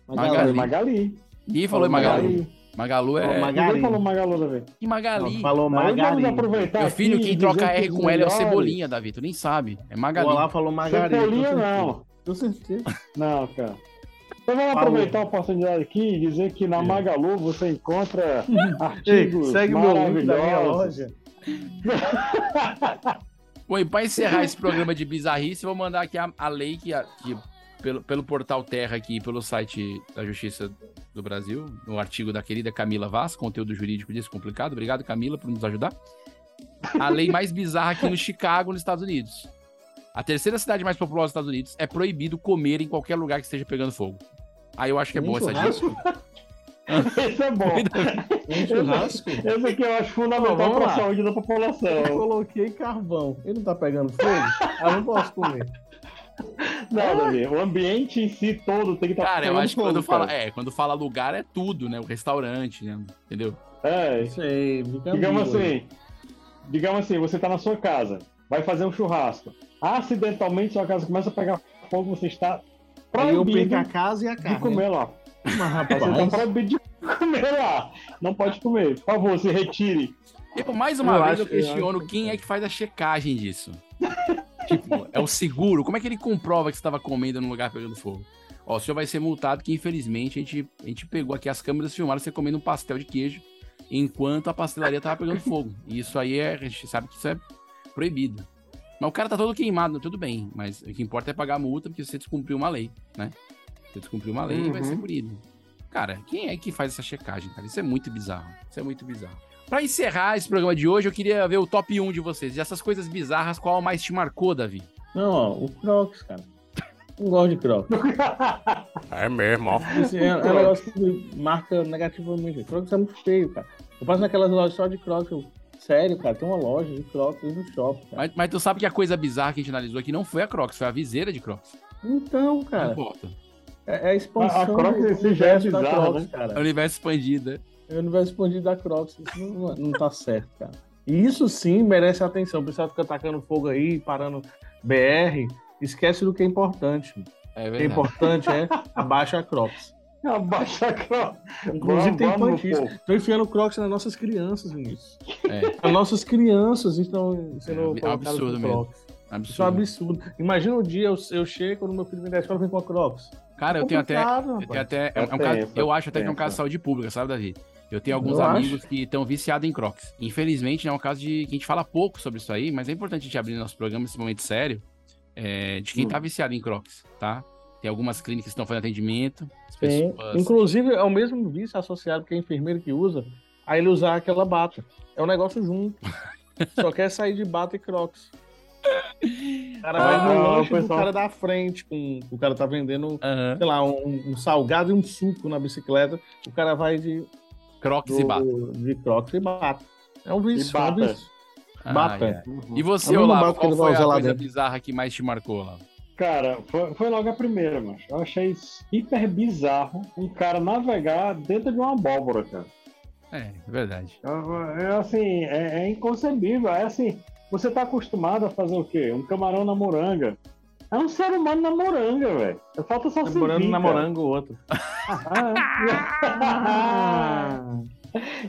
Magali. Magali. Ninguém falou em Magalu. Magalu é. Ninguém falou Magalu também. E Magali. Não, falou Magali. aproveitar Meu filho, aqui quem troca R com L é o Cebolinha, Davi. Tu nem sabe. É O Magali. Olá falou Magali. Cebolinha não. Com certeza. Não, cara. Então vamos Falou. aproveitar a oportunidade aqui e dizer que na Magalu você encontra Ei, artigos segue o meu link da minha maravilhosos. loja. Bom, e pra encerrar esse programa de bizarrice, vou mandar aqui a, a lei que, a- que pelo, pelo portal Terra aqui, pelo site da Justiça do Brasil, no artigo da querida Camila Vaz, conteúdo jurídico descomplicado. Obrigado, Camila, por nos ajudar. A lei mais bizarra aqui no Chicago, nos Estados Unidos. A terceira cidade mais populosa dos Estados Unidos é proibido comer em qualquer lugar que esteja pegando fogo. Aí eu acho que é bom essa dica. Esse é bom. Um churrasco? Esse aqui eu acho fundamental para a saúde da Eu população. coloquei carvão. Ele não tá pegando fogo? Ah, não posso comer. Não, Davi, o ambiente em si todo tem que estar Cara, eu acho que quando fala, é, quando fala lugar é tudo, né? O restaurante, né? Entendeu? É, Sei, fica digamos ambíguo aí. assim, digamos assim, você tá na sua casa, vai fazer um churrasco. Acidentalmente sua casa começa a pegar fogo, você está Aí eu proibido perco a casa e a de carne. comer lá. Mas, Você rapaz, está proibido de comer lá. Não pode comer. Por favor, se retire. Tipo, mais uma Eu vez acho- eu questiono quem é que faz a checagem disso. tipo, é o seguro. Como é que ele comprova que você estava comendo num lugar pegando fogo? Ó, o senhor vai ser multado que infelizmente a gente, a gente pegou aqui as câmeras e filmaram você comendo um pastel de queijo enquanto a pastelaria tava pegando fogo. E isso aí é, a gente sabe que isso é proibido. Mas o cara tá todo queimado, tudo bem. Mas o que importa é pagar a multa porque você descumpriu uma lei, né? Você descumpriu uma lei e vai Uhum. ser punido. Cara, quem é que faz essa checagem, cara? Isso é muito bizarro. Isso é muito bizarro. Pra encerrar esse programa de hoje, eu queria ver o top 1 de vocês. Dessas coisas bizarras, qual mais te marcou, Davi? Não, ó, o Crocs, cara. Não gosto de Crocs. É mesmo, ó. Assim, é, é um negócio que me marca negativamente. Crocs é muito feio, cara. Eu passo naquelas lojas só de Crocs. Eu, sério, cara, tem uma loja de Crocs no shopping, cara. Mas, mas tu sabe que a coisa bizarra que a gente analisou aqui não foi a Crocs, foi a viseira de Crocs. Então, Não cara, importa. É, é a expansão A- a Crocs do em si já é bizarra, né? É o cara. universo expandido. né? É o universo expandido da Crocs. Isso não, não tá certo, cara. E isso sim merece atenção. O pessoal fica atacando fogo aí, parando BR. Esquece do que é importante. É O que é verdade. importante é abaixa a Crocs. Abaixa a Crocs. Inclusive tem Vamos, infantis. vamos, Estão enfiando Crocs nas nossas crianças, Vinícius. É, As nossas crianças estão sendo É, colocadas absurdo mesmo. Crocs. Isso é um absurdo. absurdo. Imagina o dia eu, eu chego, quando meu filho vem da escola, vem com a Crocs. Cara, eu tenho até. Eu, tenho até é, É um caso- tenso, eu acho até que é um caso de saúde pública, sabe, Davi? Eu tenho alguns Eu amigos que estão viciados em Crocs. Infelizmente, é um caso de que a gente fala pouco sobre isso aí, mas é importante a gente abrir nosso programa nesse momento sério é, de quem Hum. tá viciado em Crocs, tá? Tem algumas clínicas que estão fazendo atendimento. Pessoas. Inclusive, é o mesmo vício associado que é enfermeiro que usa, a ele usar aquela bata. É um negócio junto. Só quer sair de bata e Crocs. O cara vai Ah, no o lanche do pessoal- cara da frente, com, o cara tá vendendo, sei lá, um, um salgado e um suco na bicicleta. O cara vai de, Crocs do- e bata. de Crocs e bata. É um vício. E bata. É um vício. Ah, Bata. é. E você, Olavo, qual foi a coisa dentro. bizarra que mais te marcou lá? Cara, foi, foi logo a primeira, macho. Eu achei hiper bizarro um cara navegar dentro de uma abóbora, cara. É, é verdade. É, é assim, é, é inconcebível. É assim, você tá acostumado a fazer o quê? Um camarão na moranga. É um ser humano na moranga, velho. Falta só servir, Namorando, cara. namorando o outro. Ah,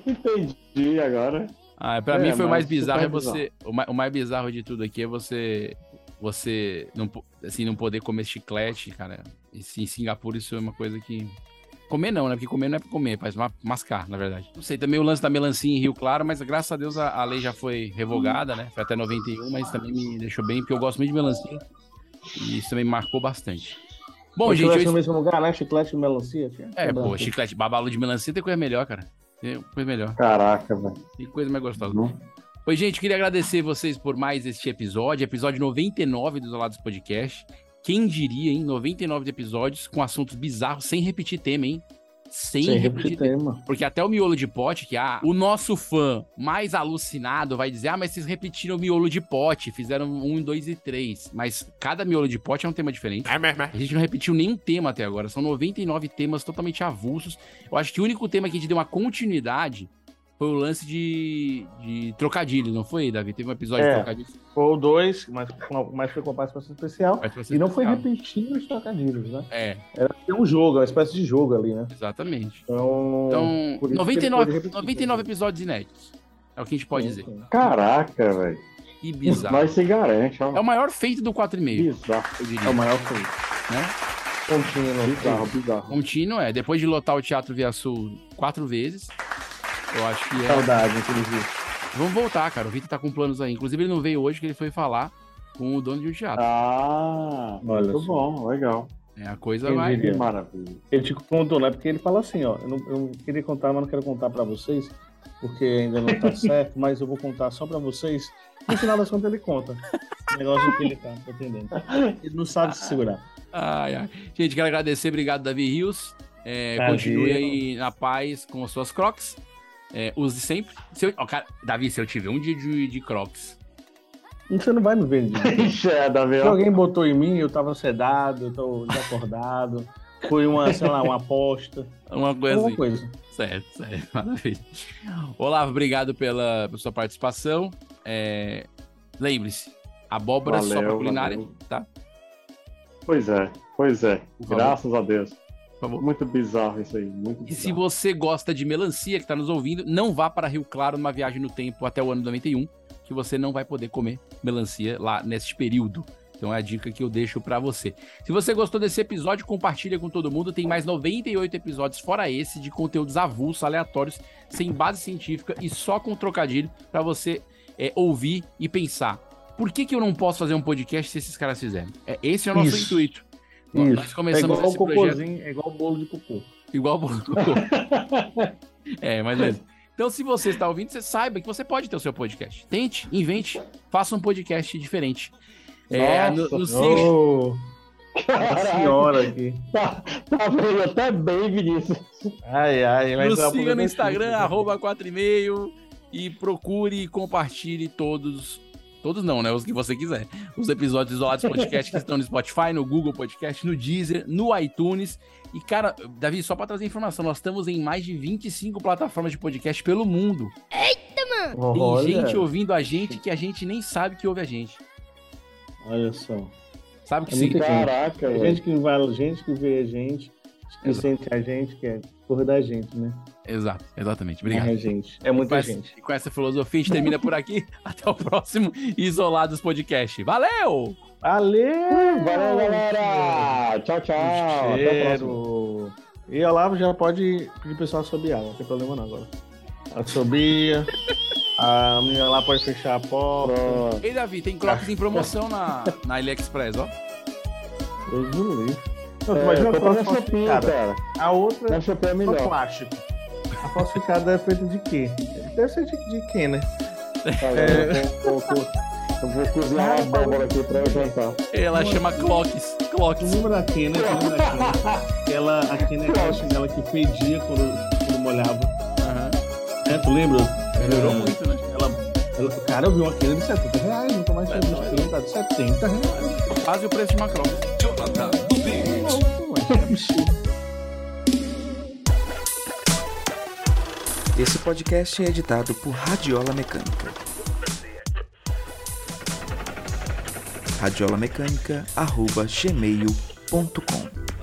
Entendi agora. Ah, pra É, mim foi o mais bizarro é você. O mais, o mais bizarro de tudo aqui é você. Você não, assim, não poder comer chiclete, cara. E se- em Singapura isso é uma coisa que. Comer não, né? Porque comer não é pra comer, pra mascar, na verdade. Não sei, também o lance da melancia em Rio Claro, mas graças a Deus a, a lei já foi revogada, né? Foi até 91, mas também me deixou bem, porque eu gosto muito de melancia. E isso também me marcou bastante. Bom, Bom, gente, chiclete eu... no mesmo lugar, né? Chiclete e melancia. tinha? É, pô, chiclete, babalu de melancia tem coisa melhor, cara. Tem coisa melhor. Caraca, velho. Tem coisa mais gostosa. Oi, gente, queria agradecer vocês por mais este episódio, episódio 99 do Isolados Podcast. Quem diria, hein? 99 episódios com assuntos bizarros, sem repetir tema, hein? Sem, Sem repetir repetir tema. tema. Porque até o miolo de pote, que ah, o nosso fã mais alucinado vai dizer: ah, mas vocês repetiram o miolo de pote, fizeram um, dois e três. Mas cada miolo de pote é um tema diferente. É mesmo, é. A gente não repetiu nenhum tema até agora. São 99 temas totalmente avulsos. Eu acho que o único tema que a gente deu uma continuidade foi o lance de, de trocadilho, não foi, Davi? Teve um episódio de É, trocadilho. foi o dois, mas, mas foi com a participação especial. Participação E não foi especial. repetindo os trocadilhos, né? É, Era um jogo, uma espécie de jogo ali, né? exatamente. Então, Então, por isso que ele 99, pôde repetir. 99 episódios inéditos. É o que a gente pode dizer. Caraca, velho. Que bizarro. Nós se garante, ó. É o maior feito do 4,5. Bizarro. Eu diria. É o maior feito. Né? Contínuo. Bizarro, bizarro. Contínuo, é. Depois de lotar o Teatro Via Sul quatro vezes, eu acho que é. Saudade, inclusive. Vamos voltar, cara. O Vitor tá com planos aí. Inclusive, ele não veio hoje, que ele foi falar com o dono de um teatro. Ah, Olha muito bom, legal. É, a coisa Quem vai. diria? Maravilha. Ele te contou, né? Porque ele fala assim, ó. Eu, não, eu queria contar, mas não quero contar pra vocês, porque ainda não tá certo, mas eu vou contar só pra vocês. No final das contas, ele conta. O negócio que ele tá, entendendo? Ele não sabe se segurar. Ai, ai. Gente, quero agradecer. Obrigado, Davi Rios. É, continue aí na paz com as suas crocs. É, use sempre. Se eu- ó, cara, Davi, se eu tiver um dia de, de crocs. Você não vai me ver. É, Davi, Se alguém botou em mim, eu tava sedado, eu tô desacordado. Foi uma, sei lá, uma aposta. Uma coisa Alguma assim. coisa. Certo, certo. Maravilha. Olavo, obrigado pela, pela sua participação. É, Lembre-se, abóbora só pra Valeu, culinária, valeu. tá? Pois é, pois é. Graças a Deus. Favor. Muito bizarro isso aí. Muito E se bizarro. você gosta de melancia, que está nos ouvindo, não vá para Rio Claro numa viagem no tempo até o ano 91, que você não vai poder comer melancia lá nesse período. Então é a dica que eu deixo para você. Se você gostou desse episódio, compartilha com todo mundo. Tem mais 98 episódios fora esse de conteúdos avulsos, aleatórios, sem base científica e só com trocadilho para você é, ouvir e pensar. Por que, que eu não posso fazer um podcast se esses caras fizerem? É, esse é o nosso Isso. intuito. Isso. Nós começamos é igual o esse projeto- cocôzinho, é igual o bolo de cocô. Igual o bolo do cocô. é, mas beleza. Então, se você está ouvindo, você saiba que você pode ter o seu podcast. Tente, invente, faça um podcast diferente. É, no, Nossa, no siga- Ô, Nossa senhora aqui. Tá, tá vendo até bem, Vinícius. Ai, ai. vai nos siga no. Instagram, arroba 4 e meio, e procure e compartilhe todos. Todos não, né? Os que você quiser. Os episódios isolados podcast que estão no Spotify, no Google Podcast, no Deezer, no iTunes. E, cara, Davi, só pra trazer informação, nós estamos em mais de 25 plataformas de podcast pelo mundo. Tem Olha, gente ouvindo a gente que a gente nem sabe que ouve a gente. olha só. Sabe que É sim. Caraca, gente que vai, gente que vê a gente, que Exato. sente a gente, que é porra da gente, né? Exato, exatamente. Obrigado. É, gente. É muita com essa, gente. e com essa filosofia, a gente termina por aqui. Até o próximo Isolados Podcast. Valeu! Valeu! Valeu, galera! Tchau, tchau. Até a próxima. Cheiro. E a Olavo já pode pedir pessoal assobiar, não tem problema não agora. Assobia. a menina lá pode fechar a porta. Ei, Davi, tem Crocs em promoção na, na AliExpress, ó. Me livre. Não, É, imagina a falsificada. cara. A outra é é só melhor. plástico. A falsificada é feita de quê? Deve ser de, de quê, né? Vendo? Eu vou- Eu vou cozinhar uma abóbora aqui pra eu jantar. Ela chama Clocks. Clocks. lembra da Kena? Lembra da Kena? Aquela, a Kena é aquela chinela que fedia quando, quando molhava. Aham. É, tu lembra? Melhorou É, muito, né? Ela Ela- Cara, eu vi uma quilo de 70 reais, nunca mais tinha visto quilo tá de 70 reais. Quase o preço de Macron. Esse podcast é editado por Radiola Mecânica. radiolamecânica.gmail.com